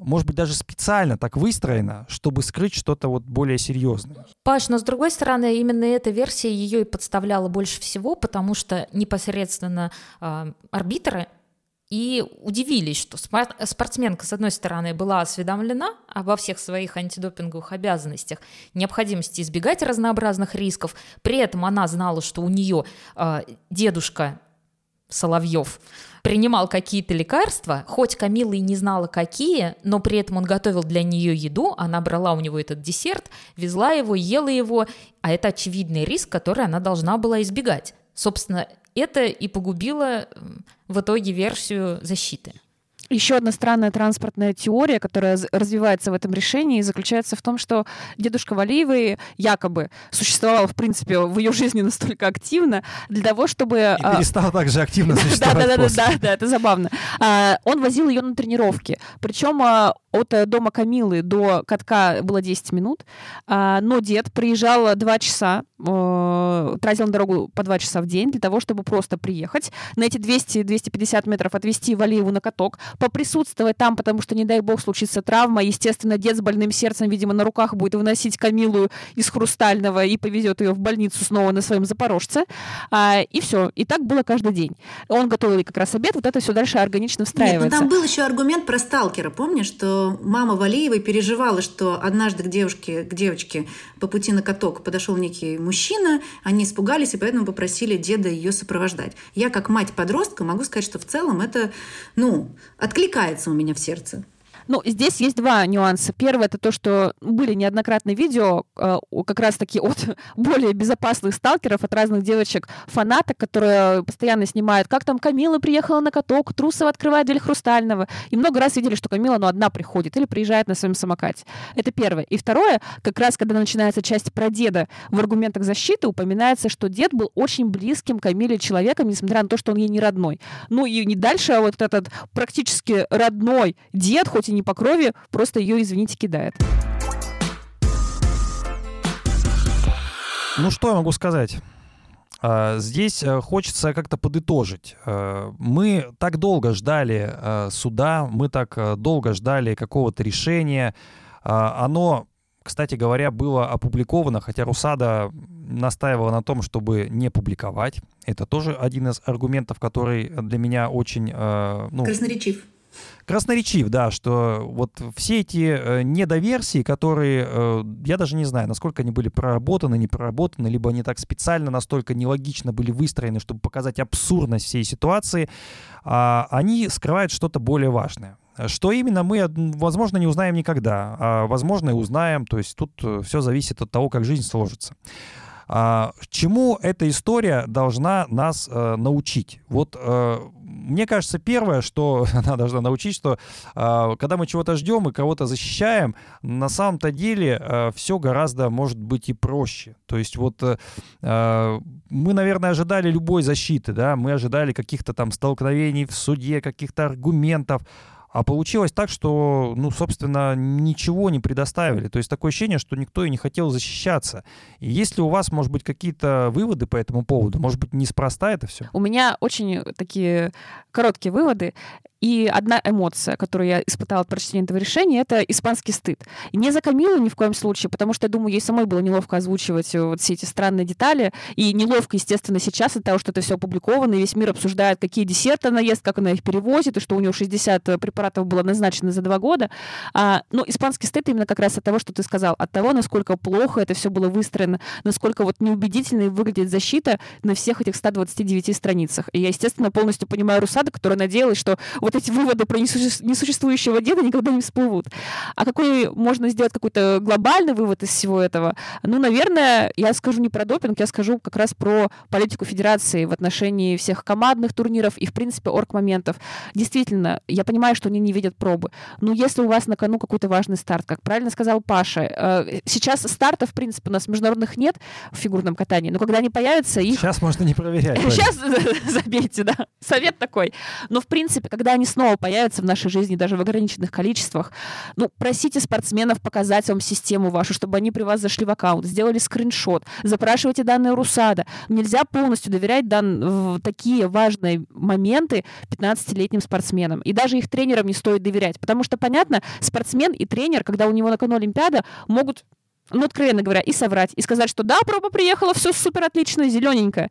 может быть, даже специально так выстроена, чтобы скрыть что-то вот более серьезное. Паш, но с другой стороны, именно эта версия ее и подставляла больше всего, потому что непосредственно э, арбитры и удивились, что спор- спортсменка, с одной стороны, была осведомлена обо всех своих антидопинговых обязанностях, необходимости избегать разнообразных рисков, при этом она знала, что у нее э, дедушка Соловьев принимал какие-то лекарства, хоть Камила и не знала какие, но при этом он готовил для нее еду, она брала у него этот десерт, везла его, ела его, а это очевидный риск, который она должна была избегать. Собственно, это и погубило в итоге версию защиты. Еще одна странная транспортная теория, которая развивается в этом решении, заключается в том, что дедушка Валиевой якобы существовал, в принципе, в ее жизни настолько активно для того, чтобы... И а, перестал так же активно существовать да, да, да, да, да, это забавно. А, он возил ее на тренировки. Причем а, от э, дома Камилы до катка было 10 минут. Но дед приезжал 2 часа, тратил на дорогу по 2 часа в день для того, чтобы просто приехать, на эти 200-250 метров отвезти Валиеву на каток, поприсутствовать там, потому что, не дай бог, случится травма. Естественно, дед с больным сердцем, видимо, на руках будет выносить Камилу из Хрустального и повезет ее в больницу снова на своем Запорожце. А, и все. И так было каждый день. Он готовил ей как раз обед, вот это все дальше органично Нет, ну встраивается. там был еще аргумент про сталкера. Помнишь, что мама Валиевой переживала, что однажды к девушке, к девочке по пути на каток подошел некий мужчина, они испугались и поэтому попросили деда ее сопровождать. Я, как мать подростка, могу сказать, что в целом это, ну, откликается у меня в сердце. Ну, здесь есть два нюанса. Первое, это то, что были неоднократные видео э, как раз-таки от более безопасных сталкеров, от разных девочек-фанаток, которые постоянно снимают, как там Камила приехала на каток, Трусова открывает дверь Хрустального. И много раз видели, что Камила, ну, одна приходит или приезжает на своем самокате. Это первое. И второе, как раз когда начинается часть про деда в аргументах защиты, упоминается, что дед был очень близким Камиле человеком, несмотря на то, что он ей не родной. Ну и не дальше, а вот этот практически родной дед, хоть и не по крови, просто ее, извините, кидает. Ну что я могу сказать? А, здесь э, хочется как-то подытожить. Э, мы так долго ждали э, суда, мы так долго ждали какого-то решения. А, оно, кстати говоря, было опубликовано, хотя Русада настаивала на том, чтобы не публиковать. Это тоже один из аргументов, который для меня очень... Ну, Красноречив красноречив, да, что вот все эти э, недоверсии, которые, э, я даже не знаю, насколько они были проработаны, не проработаны, либо они так специально настолько нелогично были выстроены, чтобы показать абсурдность всей ситуации, э, они скрывают что-то более важное. Что именно мы, возможно, не узнаем никогда, а возможно и узнаем, то есть тут э, все зависит от того, как жизнь сложится. А, чему эта история должна нас э, научить? Вот э, мне кажется, первое, что она должна научить, что э, когда мы чего-то ждем и кого-то защищаем, на самом-то деле э, все гораздо может быть и проще. То есть вот э, э, мы, наверное, ожидали любой защиты, да, мы ожидали каких-то там столкновений в суде, каких-то аргументов, а получилось так, что, ну, собственно, ничего не предоставили. То есть такое ощущение, что никто и не хотел защищаться. И если у вас, может быть, какие-то выводы по этому поводу, может быть, неспроста это все? У меня очень такие короткие выводы. И одна эмоция, которую я испытала от прочтения этого решения, это испанский стыд. И не за Камилу ни в коем случае, потому что, я думаю, ей самой было неловко озвучивать э, вот все эти странные детали. И неловко, естественно, сейчас от того, что это все опубликовано, и весь мир обсуждает, какие десерты она ест, как она их перевозит, и что у нее 60 э, препаратов было назначено за два года. А, но испанский стыд именно как раз от того, что ты сказал, от того, насколько плохо это все было выстроено, насколько вот неубедительно выглядит защита на всех этих 129 страницах. И я, естественно, полностью понимаю Русада, которая надеялась, что эти выводы про несуществующего деда никогда не всплывут. А какой можно сделать какой-то глобальный вывод из всего этого? Ну, наверное, я скажу не про допинг, я скажу как раз про политику федерации в отношении всех командных турниров и, в принципе, орг-моментов. Действительно, я понимаю, что они не видят пробы. Но если у вас на кону какой-то важный старт, как правильно сказал Паша, э, сейчас стартов, в принципе, у нас международных нет в фигурном катании, но когда они появятся, их... Сейчас можно не проверять. Сейчас, забейте, да. Совет такой. Но, в принципе, когда они снова появятся в нашей жизни, даже в ограниченных количествах, ну, просите спортсменов показать вам систему вашу, чтобы они при вас зашли в аккаунт, сделали скриншот, запрашивайте данные Русада. Нельзя полностью доверять дан... в такие важные моменты 15-летним спортсменам. И даже их тренерам не стоит доверять. Потому что, понятно, спортсмен и тренер, когда у него на кону Олимпиада, могут ну, откровенно говоря, и соврать, и сказать, что да, проба приехала, все супер отлично, зелененькое.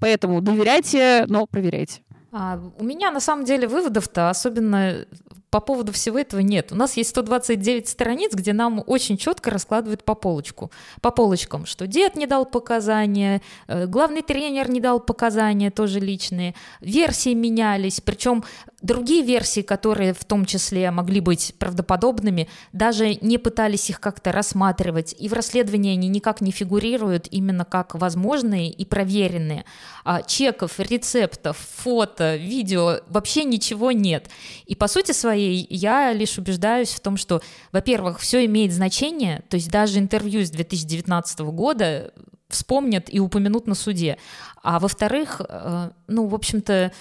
Поэтому доверяйте, но проверяйте. А, у меня на самом деле выводов-то особенно по поводу всего этого нет. У нас есть 129 страниц, где нам очень четко раскладывают по полочку, по полочкам, что дед не дал показания, э, главный тренер не дал показания, тоже личные, версии менялись, причем другие версии, которые в том числе могли быть правдоподобными, даже не пытались их как-то рассматривать, и в расследовании они никак не фигурируют именно как возможные и проверенные. А чеков, рецептов, фото, видео, вообще ничего нет. И по сути своей я лишь убеждаюсь в том, что, во-первых, все имеет значение, то есть даже интервью с 2019 года вспомнят и упомянут на суде. А во-вторых, э, ну, в общем-то,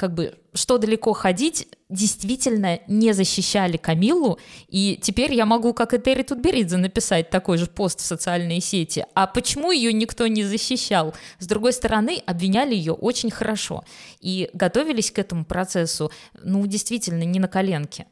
как бы что далеко ходить, действительно не защищали Камилу, и теперь я могу, как и Терри Тутберидзе, написать такой же пост в социальные сети. А почему ее никто не защищал? С другой стороны, обвиняли ее очень хорошо и готовились к этому процессу, ну, действительно, не на коленке.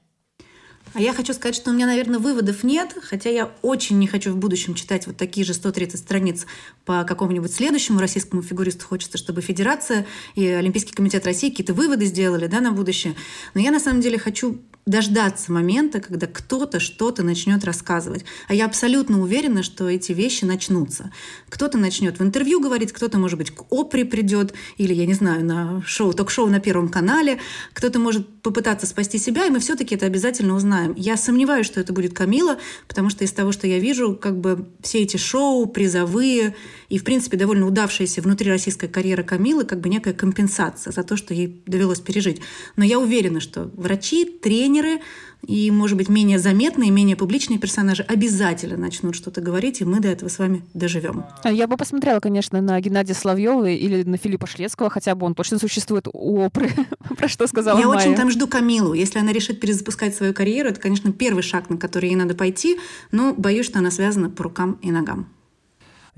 А я хочу сказать, что у меня, наверное, выводов нет, хотя я очень не хочу в будущем читать вот такие же 130 страниц по какому-нибудь следующему российскому фигуристу. Хочется, чтобы Федерация и Олимпийский комитет России какие-то выводы сделали да, на будущее. Но я на самом деле хочу дождаться момента, когда кто-то что-то начнет рассказывать. А я абсолютно уверена, что эти вещи начнутся. Кто-то начнет в интервью говорить, кто-то, может быть, к опре придет, или, я не знаю, на шоу, ток-шоу на Первом канале, кто-то может попытаться спасти себя, и мы все-таки это обязательно узнаем. Я сомневаюсь, что это будет Камила, потому что из того, что я вижу, как бы все эти шоу, призовые и, в принципе, довольно удавшаяся внутрироссийская карьера Камилы, как бы некая компенсация за то, что ей довелось пережить. Но я уверена, что врачи, тренеры и, может быть, менее заметные, менее публичные персонажи обязательно начнут что-то говорить, и мы до этого с вами доживем. А я бы посмотрела, конечно, на Геннадия Соловьева или на Филиппа Шлецкого, хотя бы он точно существует у Опры, про что сказала Я Майя. очень там жду Камилу. Если она решит перезапускать свою карьеру, это, конечно, первый шаг, на который ей надо пойти, но боюсь, что она связана по рукам и ногам.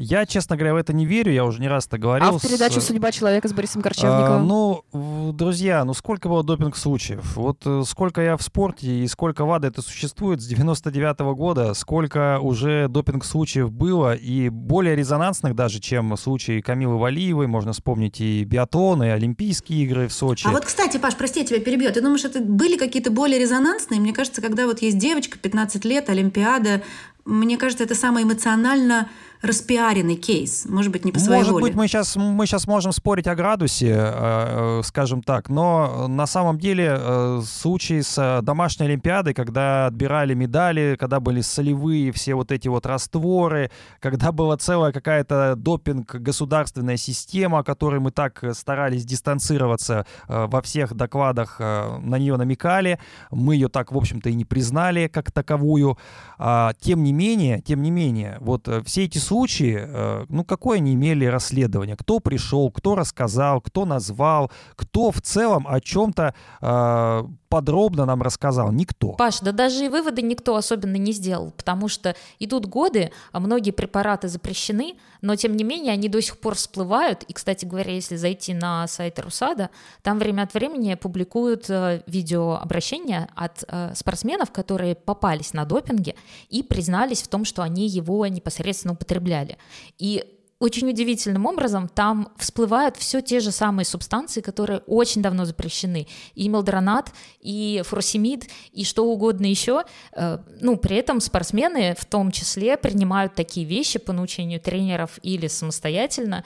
Я, честно говоря, в это не верю, я уже не раз это говорил. А в передачу с- «Судьба человека» с Борисом А, Корчевниковым? ну, в- друзья, ну сколько было допинг-случаев? Вот э, сколько я в спорте и сколько ВАДА это существует с 99 года, сколько уже допинг-случаев было, и более резонансных даже, чем случаи Камилы Валиевой, можно вспомнить и биатлон, и Олимпийские игры в Сочи. А вот, кстати, Паш, прости, я тебя перебью. Ты думаешь, это были какие-то более резонансные? Мне кажется, когда вот есть девочка, 15 лет, Олимпиада, мне кажется, это самый эмоционально распиаренный кейс. Может быть, не по своей Может воле. быть, мы сейчас, мы сейчас можем спорить о градусе, э, э, скажем так, но на самом деле э, случай с домашней Олимпиадой, когда отбирали медали, когда были солевые все вот эти вот растворы, когда была целая какая-то допинг-государственная система, о которой мы так старались дистанцироваться э, во всех докладах, э, на нее намекали, мы ее так, в общем-то, и не признали как таковую. А, Тем не менее, тем не менее, вот все эти случаи, э, ну какое они имели расследование? Кто пришел, кто рассказал, кто назвал, кто в целом о чем-то э, подробно нам рассказал? Никто. Паш, да даже и выводы никто особенно не сделал, потому что идут годы, а многие препараты запрещены, но тем не менее они до сих пор всплывают. И, кстати говоря, если зайти на сайт Русада, там время от времени публикуют э, видеообращения от э, спортсменов, которые попались на допинге и признались в том, что они его непосредственно употребляли. И очень удивительным образом там всплывают все те же самые субстанции, которые очень давно запрещены. И мелдронат, и фуросемид, и что угодно еще. Э, Ну, при этом спортсмены в том числе принимают такие вещи по научению тренеров или самостоятельно,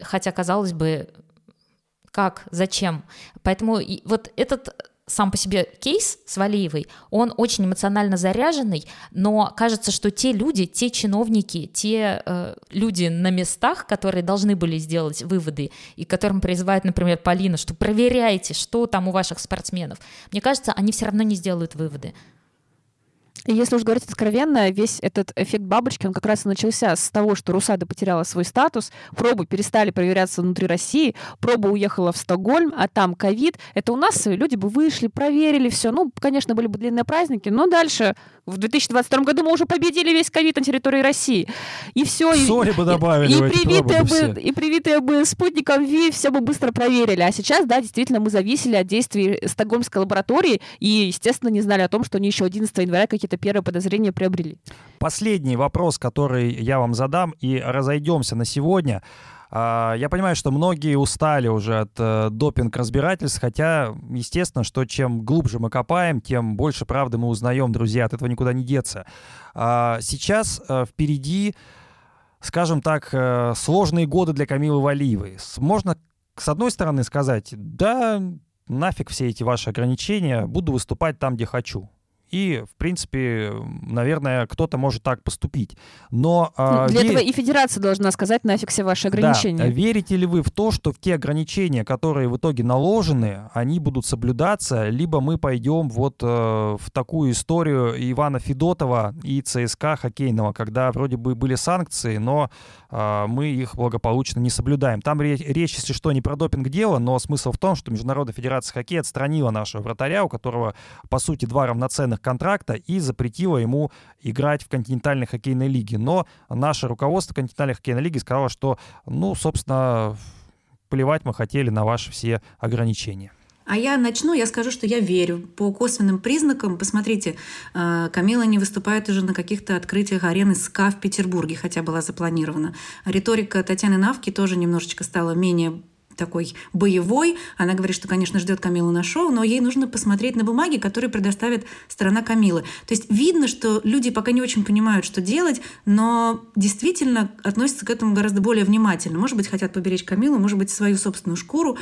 хотя, казалось бы, как, зачем. Поэтому вот этот сам по себе кейс с Валиевой, он очень эмоционально заряженный, но кажется, что те люди, те чиновники, те э, люди на местах, которые должны были сделать выводы, и которым призывает, например, Полина, что проверяйте, что там у ваших спортсменов, мне кажется, они все равно не сделают выводы. И если уж говорить откровенно, весь этот эффект бабочки, он как раз и начался с того, что Русада потеряла свой статус, пробы перестали проверяться внутри России, проба уехала в Стокгольм, а там ковид. Это у нас люди бы вышли, проверили все. Ну, конечно, были бы длинные праздники, но дальше в 2022 году мы уже победили весь ковид на территории России. И все. Соли бы добавили и, эти привитые бы, и привитые бы спутником ВИ все бы быстро проверили. А сейчас, да, действительно, мы зависели от действий Стокгольмской лаборатории и, естественно, не знали о том, что они еще 11 января какие-то первые подозрения приобрели. Последний вопрос, который я вам задам, и разойдемся на сегодня. А, Я понимаю, что многие устали уже от э, допинг-разбирательств, хотя, естественно, что чем глубже мы копаем, тем больше правды мы узнаем, друзья, от этого никуда не деться. А, Сейчас э, впереди, скажем так, э, сложные годы для Камилы Валиевой. Можно, с одной стороны, сказать, да, нафиг все эти ваши ограничения, буду выступать там, где хочу. И, в принципе, наверное, кто-то может так поступить. Но а, Для ве- этого и федерация должна сказать нафиг все ваши да, ограничения. верите ли вы в то, что в те ограничения, которые в итоге наложены, они будут соблюдаться, либо мы пойдем вот э, в такую историю Ивана Федотова и ЦСКА хоккейного, когда вроде бы были санкции, но э, мы их благополучно не соблюдаем. Там ре- речь, если что, не про допинг дело, но смысл в том, что Международная Федерация хоккея отстранила нашего вратаря, у которого, по сути, два равноценных контракта, и запретила ему играть в континентальной хоккейной лиге. Но наше руководство континентальной хоккейной лиги сказало, что, ну, собственно, плевать мы хотели на ваши все ограничения. А я начну, я скажу, что я верю. По косвенным признакам, посмотрите, э, Камила не выступает уже на каких-то открытиях арены СКА в Петербурге, хотя была запланирована. Риторика Татьяны Навки тоже немножечко стала менее такой боевой. Она говорит, что, конечно, ждет Камилу на шоу, но ей нужно посмотреть на бумаги, которые предоставит сторона Камилы. То есть видно, что люди пока не очень понимают, что делать, но действительно относятся к этому гораздо более внимательно. Может быть, хотят поберечь Камилу, может быть, свою собственную шкуру.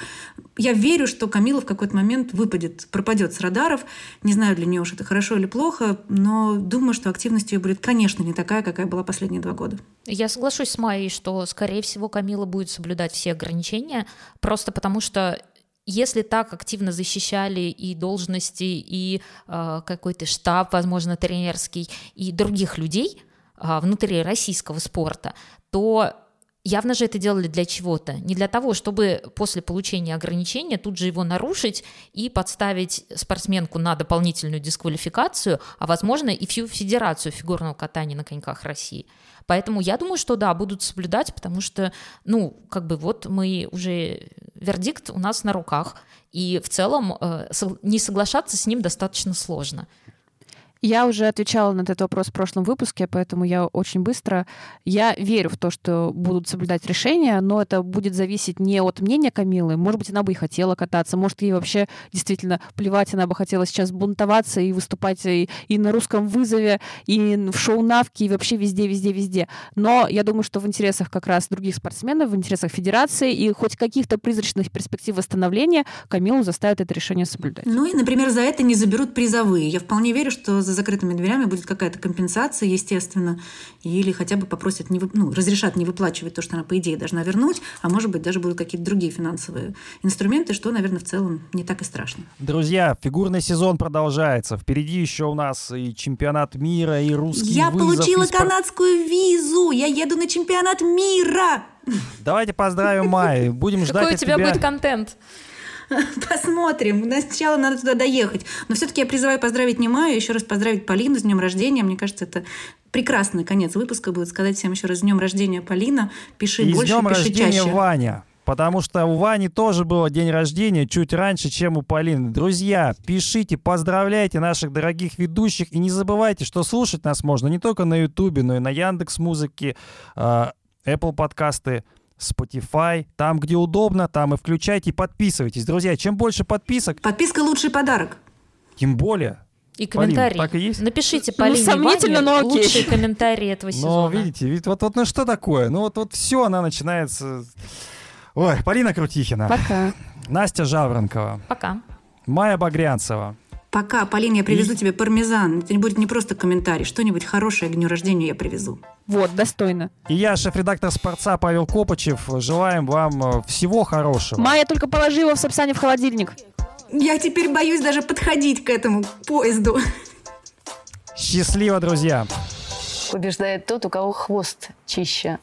Я верю, что Камила в какой-то момент выпадет, пропадет с радаров. Не знаю, для нее уж это хорошо или плохо, но думаю, что активность ее будет, конечно, не такая, какая была последние два года. Я соглашусь с Майей, что, скорее всего, Камила будет соблюдать все ограничения, просто потому что если так активно защищали и должности, и э, какой-то штаб, возможно, тренерский, и других людей э, внутри российского спорта, то Явно же это делали для чего-то, не для того, чтобы после получения ограничения тут же его нарушить и подставить спортсменку на дополнительную дисквалификацию, а возможно и всю Федерацию фигурного катания на коньках России. Поэтому я думаю, что да, будут соблюдать, потому что, ну, как бы вот мы уже, вердикт у нас на руках, и в целом э, не соглашаться с ним достаточно сложно. Я уже отвечала на этот вопрос в прошлом выпуске, поэтому я очень быстро. Я верю в то, что будут соблюдать решения, но это будет зависеть не от мнения Камилы. Может быть, она бы и хотела кататься, может, ей вообще действительно плевать, она бы хотела сейчас бунтоваться и выступать и, и на русском вызове, и в шоу Навки, и вообще везде, везде, везде. Но я думаю, что в интересах как раз других спортсменов, в интересах федерации и хоть каких-то призрачных перспектив восстановления Камилу заставят это решение соблюдать. Ну и, например, за это не заберут призовые. Я вполне верю, что за закрытыми дверями будет какая-то компенсация, естественно, или хотя бы попросят, не вы, ну, разрешат не выплачивать то, что она, по идее, должна вернуть, а может быть, даже будут какие-то другие финансовые инструменты, что, наверное, в целом не так и страшно. Друзья, фигурный сезон продолжается. Впереди еще у нас и чемпионат мира, и русский Я вызов, получила и спор... канадскую визу! Я еду на чемпионат мира! Давайте поздравим Май. Будем ждать Какой у тебя тебя... будет контент? Посмотрим. Сначала надо туда доехать. Но все-таки я призываю поздравить не Майю, еще раз поздравить Полину с днем рождения. Мне кажется, это прекрасный конец выпуска будет сказать всем еще раз с днем рождения, Полина. Пиши И больше, с днем пиши рождения, чаще. Ваня. Потому что у Вани тоже был день рождения чуть раньше, чем у Полины. Друзья, пишите, поздравляйте наших дорогих ведущих. И не забывайте, что слушать нас можно не только на Ютубе, но и на Яндекс Музыке, Apple подкасты, Spotify. Там, где удобно, там и включайте, и подписывайтесь. Друзья, чем больше подписок... Подписка лучший подарок. Тем более. И комментарий. Полин, так и есть? Напишите Ну, Полине сомнительно, Ване но окей. лучшие комментарии этого Но сезона. видите, ведь вот, вот ну что такое? Ну вот, вот все, она начинается... Ой, Полина Крутихина, Пока. Настя Жаворонкова, Пока. Майя Багрянцева. Пока, Полин, я привезу И- тебе пармезан. Это будет не просто комментарий, что-нибудь хорошее к дню рождения я привезу. Вот, достойно. И я, шеф-редактор «Спорца» Павел Копачев. Желаем вам э, всего хорошего. Майя только положи его в Сапсане в холодильник. Я теперь боюсь даже подходить к этому поезду. Счастливо, друзья! Побеждает тот, у кого хвост чище.